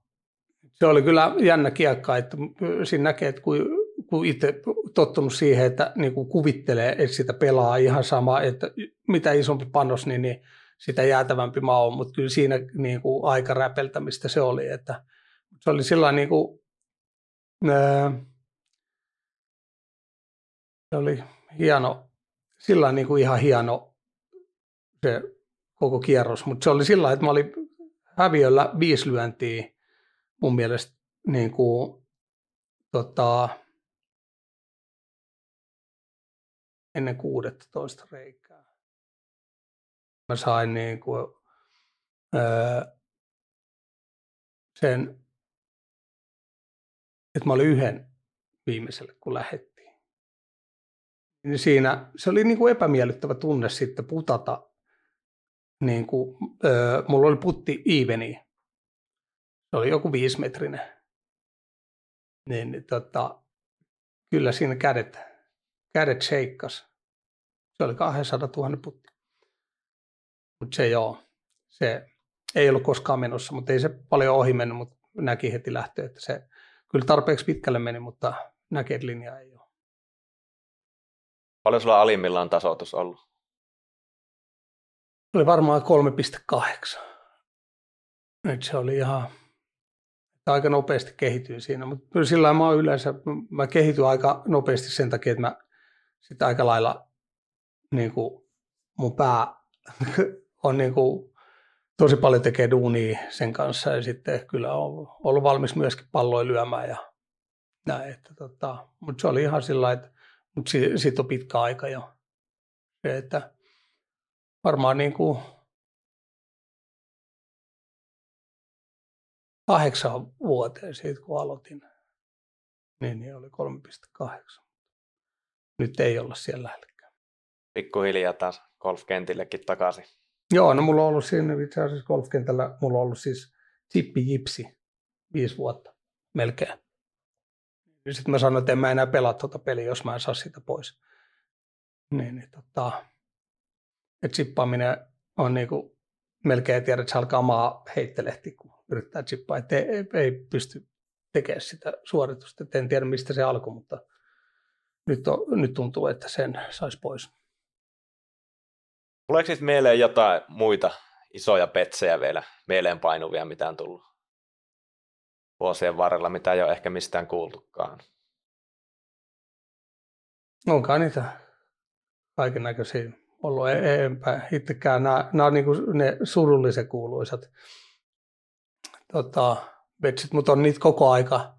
se oli kyllä jännä kiekka, että siinä näkee, että kuin, kun itse tottunut siihen, että niin kuin kuvittelee, että sitä pelaa ihan sama, että mitä isompi panos, niin, niin sitä jäätävämpi mä oon, mutta kyllä siinä niin kuin aika räpeltämistä se oli, että se oli sillä niin kuin, se oli hieno, sillä niin kuin ihan hieno se koko kierros, mutta se oli sillä että mä olin häviöllä viisi lyöntiä mun mielestä niin kuin, tota, ennen 16 reikää. Mä sain niin kuin, öö, sen, että mä olin yhden viimeiselle, kun lähettiin. Niin siinä se oli niin kuin epämiellyttävä tunne sitten putata. Niin kuin, öö, mulla oli putti eveni. Se oli joku viisimetrinen. Niin, niin tota, kyllä siinä kädet, kädet sheikkas. Se oli 200 000 putti. Mutta se joo, se ei ollut koskaan menossa, mutta ei se paljon ohi mennyt, mutta näki heti lähtöä, että se kyllä tarpeeksi pitkälle meni, mutta näki, että linja ei ole. Paljon sulla alimmillaan tasoitus ollut? Oli varmaan 3,8. Nyt se oli ihan aika nopeasti kehityin siinä, mutta sillä mä yleensä, mä kehityn aika nopeasti sen takia, että mä sitä aika lailla niin kuin mun pää on niin kuin, tosi paljon tekee duunia sen kanssa ja sitten kyllä on ollut valmis myöskin palloja lyömään ja näin. Että tota, mutta se oli ihan sillä että mutta siitä on pitkä aika jo. Se, että varmaan niin kuin kahdeksan vuoteen siitä, kun aloitin, niin, niin oli 3,8. Nyt ei olla siellä lähellekään. Pikkuhiljaa taas golfkentillekin takaisin. Joo, no mulla on ollut siinä itse asiassa golfkentällä, mulla on ollut siis tippi jipsi viisi vuotta melkein. Sitten mä sanoin, että en mä enää pelaa tuota peliä, jos mä en saa sitä pois. Niin, niin tota, että chippaaminen on niinku, melkein tiedä, että se alkaa maa heittelehti, kun yrittää chippaa, että ei, ei, ei pysty tekemään sitä suoritusta. Et en tiedä, mistä se alkoi, mutta nyt, on, nyt tuntuu, että sen saisi pois. Tuleeko sitten mieleen jotain muita isoja petsejä vielä mieleen painuvia, mitä on tullut vuosien varrella, mitä ei ole ehkä mistään kuultukaan? Onkaan niitä kaiken näköisiä ollut. E-, enpä itsekään. Nämä, nämä on niin kuin ne surullisen kuuluisat tota, vetsit, mutta on niitä koko aika,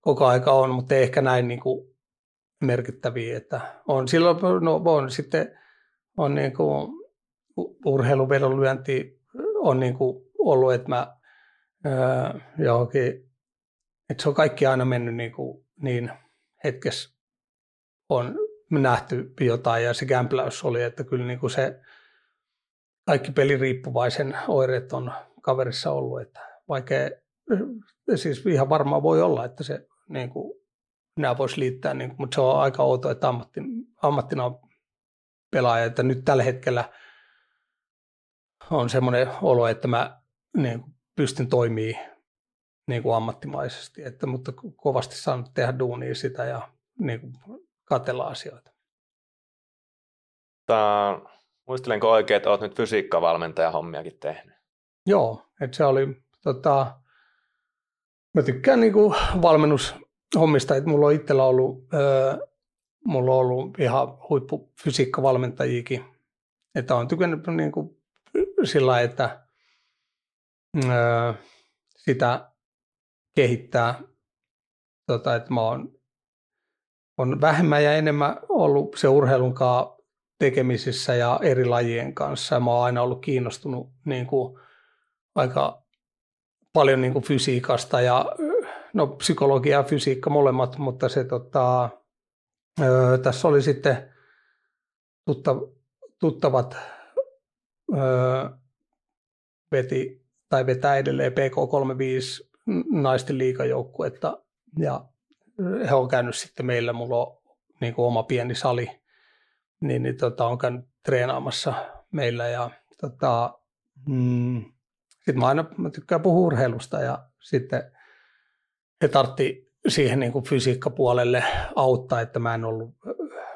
koko aika on, mutta ei ehkä näin niin kuin merkittäviä. Että on silloin, no on sitten on niin kuin urheiluvedonlyönti on niin kuin ollut, että mä öö, johonkin, että se on kaikki aina mennyt niin, kuin, niin hetkessä on nähty jotain ja se kämpläys oli, että kyllä niin kuin se kaikki peliriippuvaisen oireet on kaverissa ollut, että vaikea, siis ihan varmaan voi olla, että se niin kuin, nämä voisi liittää, niin kuin, mutta se on aika outoa, että ammatti, ammattina pelaaja, että nyt tällä hetkellä – on semmoinen olo, että mä niin pystyn toimimaan niin kuin ammattimaisesti, että, mutta kovasti saan tehdä duunia sitä ja niin kuin katella asioita. Tää, muistelenko oikein, että olet nyt fysiikkavalmentaja hommiakin tehnyt? Joo, että se oli, tota, mä tykkään niin kuin valmennushommista, että mulla on itsellä ollut, öö, mulla on ollut ihan huippufysiikkavalmentajiakin, että on tykännyt niin kuin sillä että öö, sitä kehittää, tota, että mä oon on vähemmän ja enemmän ollut se urheilun kanssa tekemisissä ja eri lajien kanssa. Mä oon aina ollut kiinnostunut niin kuin, aika paljon niin kuin fysiikasta ja no, psykologia ja fysiikka molemmat, mutta se tota, öö, tässä oli sitten tutta, tuttavat öö, veti tai vetää edelleen PK35 naisten liikajoukkuetta ja he on käynyt sitten meillä, mulla on niin kuin oma pieni sali, niin, niin tota, on käynyt treenaamassa meillä ja tota, mm, sitten mä aina mä tykkään puhua urheilusta ja sitten he tartti siihen niin kuin fysiikkapuolelle auttaa, että mä en ollut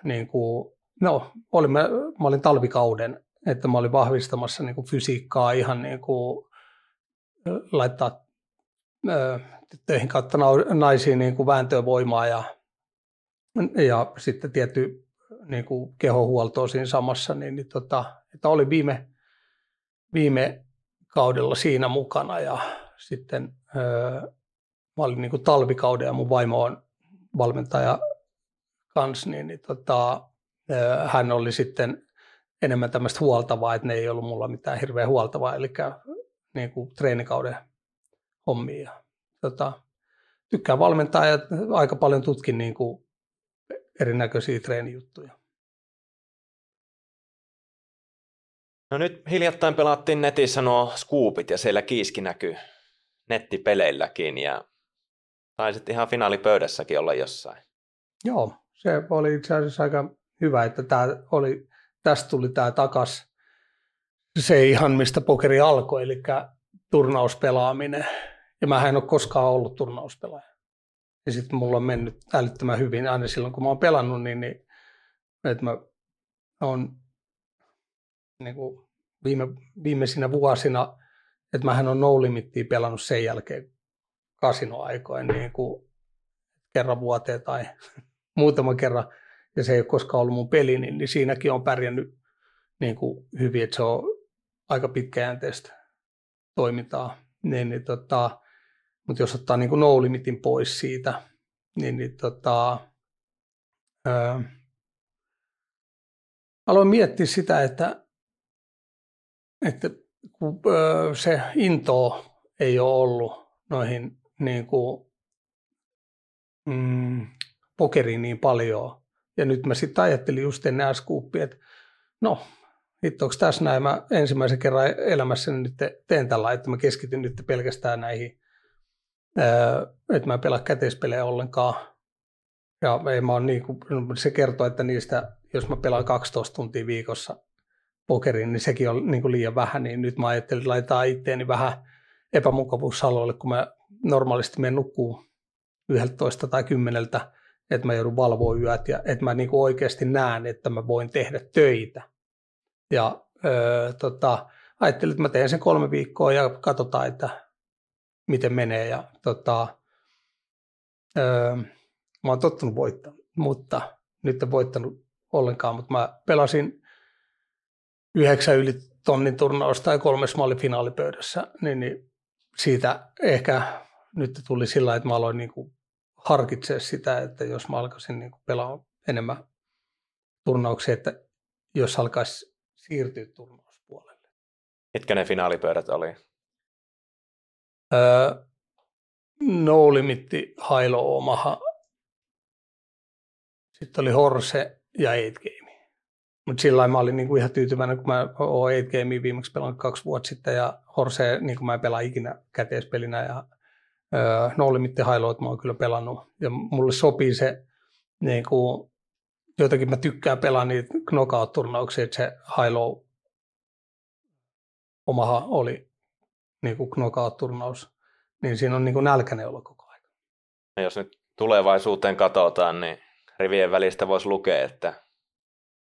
niin kuin, no, olin, mä, mä olin talvikauden, että mä olin vahvistamassa niin kuin fysiikkaa ihan niin kuin laittaa tyttöihin kautta naisiin niin kuin vääntövoimaa ja, ja sitten tietty niin kuin kehohuoltoa siinä samassa, niin, niin tota, että oli viime, viime kaudella siinä mukana ja sitten öö, mä olin niin kuin talvikauden ja mun vaimo on valmentaja kanssa, niin, niin tota, hän oli sitten enemmän tämmöistä huoltavaa, että ne ei ollut mulla mitään hirveän huoltavaa, eli niin kuin treenikauden hommia. Tota, tykkään valmentaa ja aika paljon tutkin niin kuin erinäköisiä treenijuttuja. No nyt hiljattain pelattiin netissä nuo scoopit ja siellä kiiski näkyy nettipeleilläkin ja taisit ihan finaalipöydässäkin olla jossain. Joo, se oli itse asiassa aika hyvä, että tää oli, tästä tuli tämä takas se ihan mistä pokeri alkoi, eli turnauspelaaminen. Ja mä en ole koskaan ollut turnauspelaaja. Ja sitten mulla on mennyt älyttömän hyvin aina silloin, kun mä oon pelannut, niin, niin että mä oon niin kuin viime, viimeisinä vuosina, että mähän on no limittiä pelannut sen jälkeen kasinoaikoin niin kuin kerran vuoteen tai muutaman kerran, ja se ei ole koskaan ollut mun peli, niin, niin siinäkin on pärjännyt niin kuin hyvin, että se on aika pitkäjänteistä toimintaa. Niin, niin tota, mutta jos ottaa niin kuin no limitin pois siitä, niin, niin tota, ää, aloin miettiä sitä, että, että kun ää, se into ei ole ollut noihin niin kuin, mm, pokeriin niin paljon. Ja nyt mä sitten ajattelin just ennen scoopia, että no, hitto, onko tässä näin, mä ensimmäisen kerran elämässäni nyt teen tällä, että mä keskityn nyt pelkästään näihin että mä en pelaa käteispelejä ollenkaan. Ja ei mä niin kuin, se kertoo, että niistä, jos mä pelaan 12 tuntia viikossa pokerin, niin sekin on niin kuin liian vähän, niin nyt mä ajattelin, että laitetaan itteeni vähän epämukavuusalueelle, kun mä normaalisti menen nukkuu 11 tai 10, että mä joudun valvoa yöt ja että mä niin oikeasti näen, että mä voin tehdä töitä. Ja öö, tota, ajattelin, että mä teen sen kolme viikkoa ja katsotaan, että miten menee. Ja, tota, öö, mä oon tottunut voittamaan, mutta nyt en voittanut ollenkaan, mutta mä pelasin yhdeksän yli tonnin turnausta tai kolmes malli finaalipöydässä, niin, niin siitä ehkä nyt tuli sillä että mä aloin niin kuin harkitsemaan sitä, että jos mä alkaisin niin kuin pelaa enemmän turnauksia, että jos alkaisi siirtyä turnauspuolelle. Mitkä ne finaalipöydät oli? Öö, no Limitti, Hailo Omaha. Sitten oli Horse ja 8 Game. Mutta sillä mä olin niinku ihan tyytyväinen, kun mä oon 8 Gamea viimeksi pelannut kaksi vuotta sitten ja Horse, niin mä en pelaa ikinä käteispelinä ja No Limitti Hailo, että mä oon kyllä pelannut. Ja mulle sopii se, niin kuin, jotenkin mä tykkään pelaa niitä knockout-turnauksia, että se Hailo Omaha oli niin kuin knockout-turnaus, niin siinä on niin kuin nälkäinen olla koko ajan. No jos nyt tulevaisuuteen katsotaan, niin rivien välistä voisi lukea, että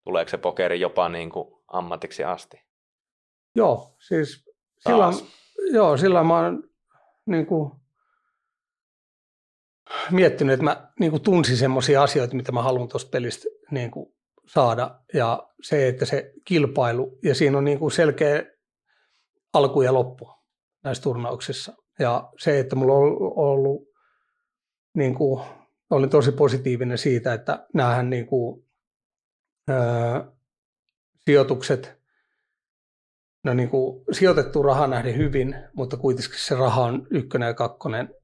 tuleeko se pokeri jopa niin kuin ammatiksi asti? Joo, siis silloin, joo, silloin mä oon niin kuin miettinyt, että mä niin kuin tunsin semmoisia asioita, mitä mä haluan tuosta pelistä niin kuin saada. Ja se, että se kilpailu, ja siinä on niin kuin selkeä alku ja loppu näissä turnauksissa. Ja se, että mulla on ollut, niin kuin, olin tosi positiivinen siitä, että näähän niin kuin, öö, sijoitukset, no niin kuin, sijoitettu raha nähden hyvin, mutta kuitenkin se raha on ykkönen ja kakkonen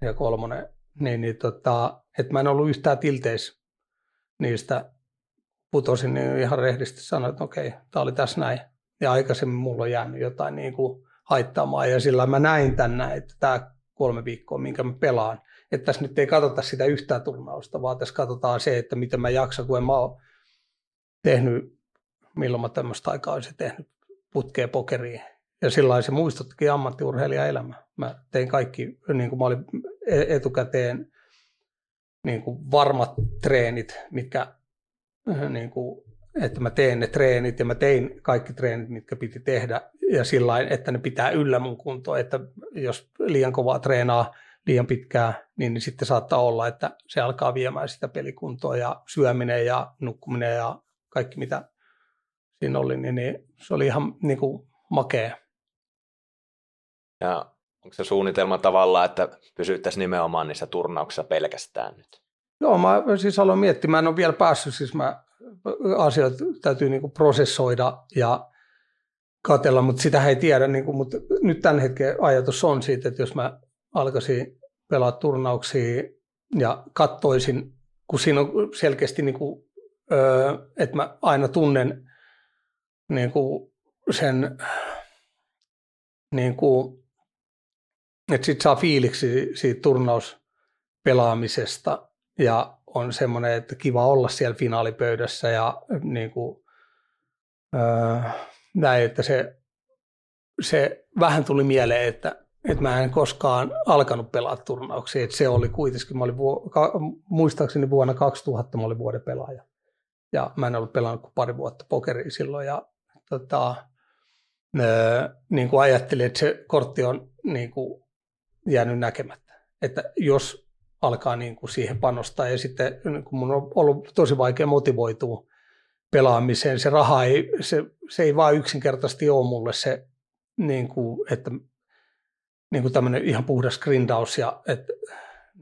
ja kolmonen, niin, niin tota, että mä en ollut yhtään tilteis niistä putosin, niin ihan rehdisti sanoin, että okei, tämä oli tässä näin. Ja aikaisemmin mulla on jäänyt jotain niin kuin haittaamaan ja sillä mä näin tänne, että tämä kolme viikkoa, minkä mä pelaan, että tässä nyt ei katsota sitä yhtään turnausta, vaan tässä katsotaan se, että miten mä jaksan, kun en mä ole tehnyt, milloin mä tämmöistä aikaa olisin tehnyt putkea pokeriin. Ja sillä se muistuttikin ammattiurheilijaelämä. Mä tein kaikki, niin kuin mä olin etukäteen niin kuin varmat treenit, mitkä niin kuin, että mä teen ne treenit ja mä tein kaikki treenit, mitkä piti tehdä ja sillä että ne pitää yllä mun kuntoa, että jos liian kovaa treenaa liian pitkään, niin, niin sitten saattaa olla, että se alkaa viemään sitä pelikuntoa ja syöminen ja nukkuminen ja kaikki mitä siinä oli, niin, niin se oli ihan niin kuin makea. Ja onko se suunnitelma tavallaan, että pysyttäisiin nimenomaan niissä turnauksissa pelkästään nyt? Joo, mä siis aloin miettimään, mä en ole vielä päässyt, siis mä asioita täytyy niin kuin prosessoida ja katella, mutta sitä ei tiedä. Niin kuin, mutta nyt tämän hetken ajatus on siitä, että jos mä alkaisin pelaa turnauksia ja kattoisin, kun siinä on selkeästi, niin kuin, että mä aina tunnen niin kuin sen, niin kuin, että sit saa fiiliksi siitä turnauspelaamisesta ja on semmoinen, että kiva olla siellä finaalipöydässä ja niin kuin, öö, näin, että se, se vähän tuli mieleen, että, että mä en koskaan alkanut pelaa turnauksia. Että se oli kuitenkin, mä olin vuo, ka, muistaakseni vuonna 2000 mä olin vuoden pelaaja. Ja mä en ollut pelannut kuin pari vuotta pokeria silloin. Ja tota, öö, niin kuin ajattelin, että se kortti on niin kuin jäänyt näkemättä. Että jos alkaa niin kuin siihen panostaa ja sitten niin kuin mun on ollut tosi vaikea motivoitua pelaamiseen. Se raha ei, se, se ei vaan yksinkertaisesti ole mulle se, niin kuin, että niin kuin tämmöinen ihan puhdas grindaus ja että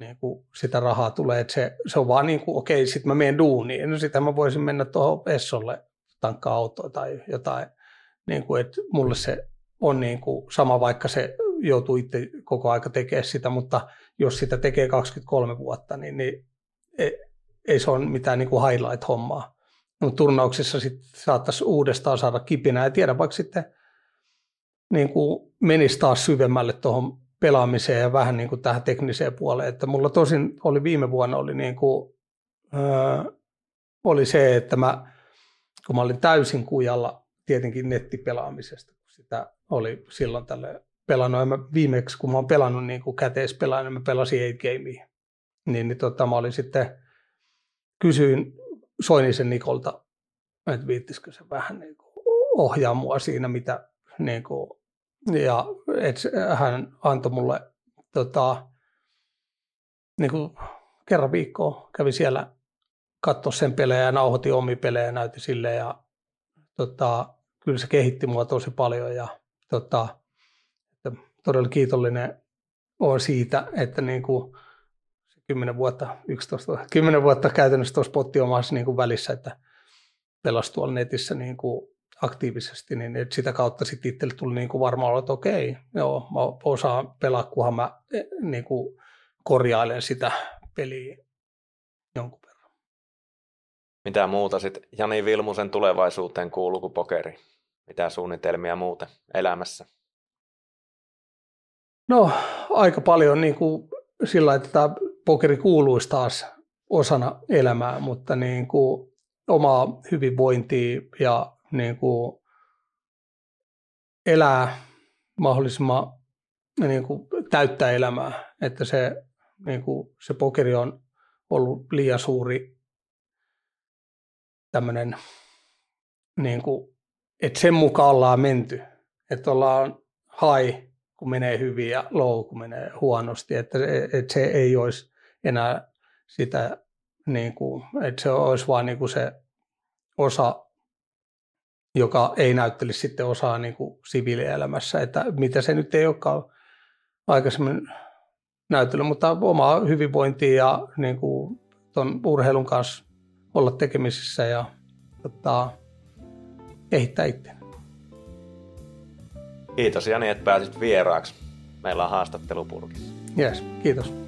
niin kuin sitä rahaa tulee, että se, se on vaan niin kuin, okei, sitten mä menen duuniin, no sitä mä voisin mennä tuohon Essolle tankkaa autoa tai jotain, niin kuin, että mulle se on niin kuin sama, vaikka se joutuu itse koko aika tekemään sitä, mutta jos sitä tekee 23 vuotta, niin, niin ei, ei se ole mitään niin kuin highlight-hommaa mutta turnauksissa sit saattaisi uudestaan saada kipinä ja tiedä vaikka sitten niin kuin menisi taas syvemmälle tuohon pelaamiseen ja vähän niin kuin tähän tekniseen puoleen. Että mulla tosin oli viime vuonna oli, niin kuin, öö, oli se, että mä, kun mä olin täysin kujalla tietenkin nettipelaamisesta, kun sitä oli silloin tälle pelannut. Ja mä viimeksi, kun mä oon pelannut niin kuin käteispelaajana, mä pelasin 8 gamea. Niin, niin tota, mä olin sitten, kysyin Soinisen Nikolta, että viittisikö se vähän niin kuin ohjaa mua siinä, mitä niin kuin, ja että hän antoi mulle tota, niin kuin kerran viikkoa kävi siellä katsoa sen pelejä ja nauhoitti omia pelejä ja näytti sille ja tota, kyllä se kehitti mua tosi paljon ja tota, todella kiitollinen on siitä, että niin kuin, 10 vuotta, 11, 10 vuotta käytännössä tuossa potti omassa niin kuin välissä, että pelasi tuolla netissä niin kuin aktiivisesti, niin sitä kautta sitten itselle tuli niin kuin varmaan että okei, joo, mä osaan pelaa, kunhan mä e, niin kuin korjailen sitä peliä jonkun verran. Mitä muuta sitten Jani Vilmusen tulevaisuuteen kuuluu kuin pokeri? Mitä suunnitelmia muuten elämässä? No aika paljon niin kuin sillä että tämä pokeri kuuluisi taas osana elämää, mutta niin kuin omaa hyvinvointia ja niin kuin elää mahdollisimman niin kuin täyttää elämää, että se, niin kuin, se pokeri on ollut liian suuri tämmöinen, niin kuin, että sen mukaan ollaan menty, että ollaan high, kun menee hyvin ja low, kun menee huonosti, että, että se ei olisi enää sitä, niin kuin, että se olisi vain niin se osa, joka ei näyttelisi sitten osaa niin kuin siviilielämässä, että mitä se nyt ei olekaan aikaisemmin näytellyt, mutta omaa hyvinvointia ja niin kuin ton urheilun kanssa olla tekemisissä ja tota, kehittää itse. Kiitos Jani, että pääsit vieraaksi. Meillä on haastattelupurkissa. Yes, kiitos.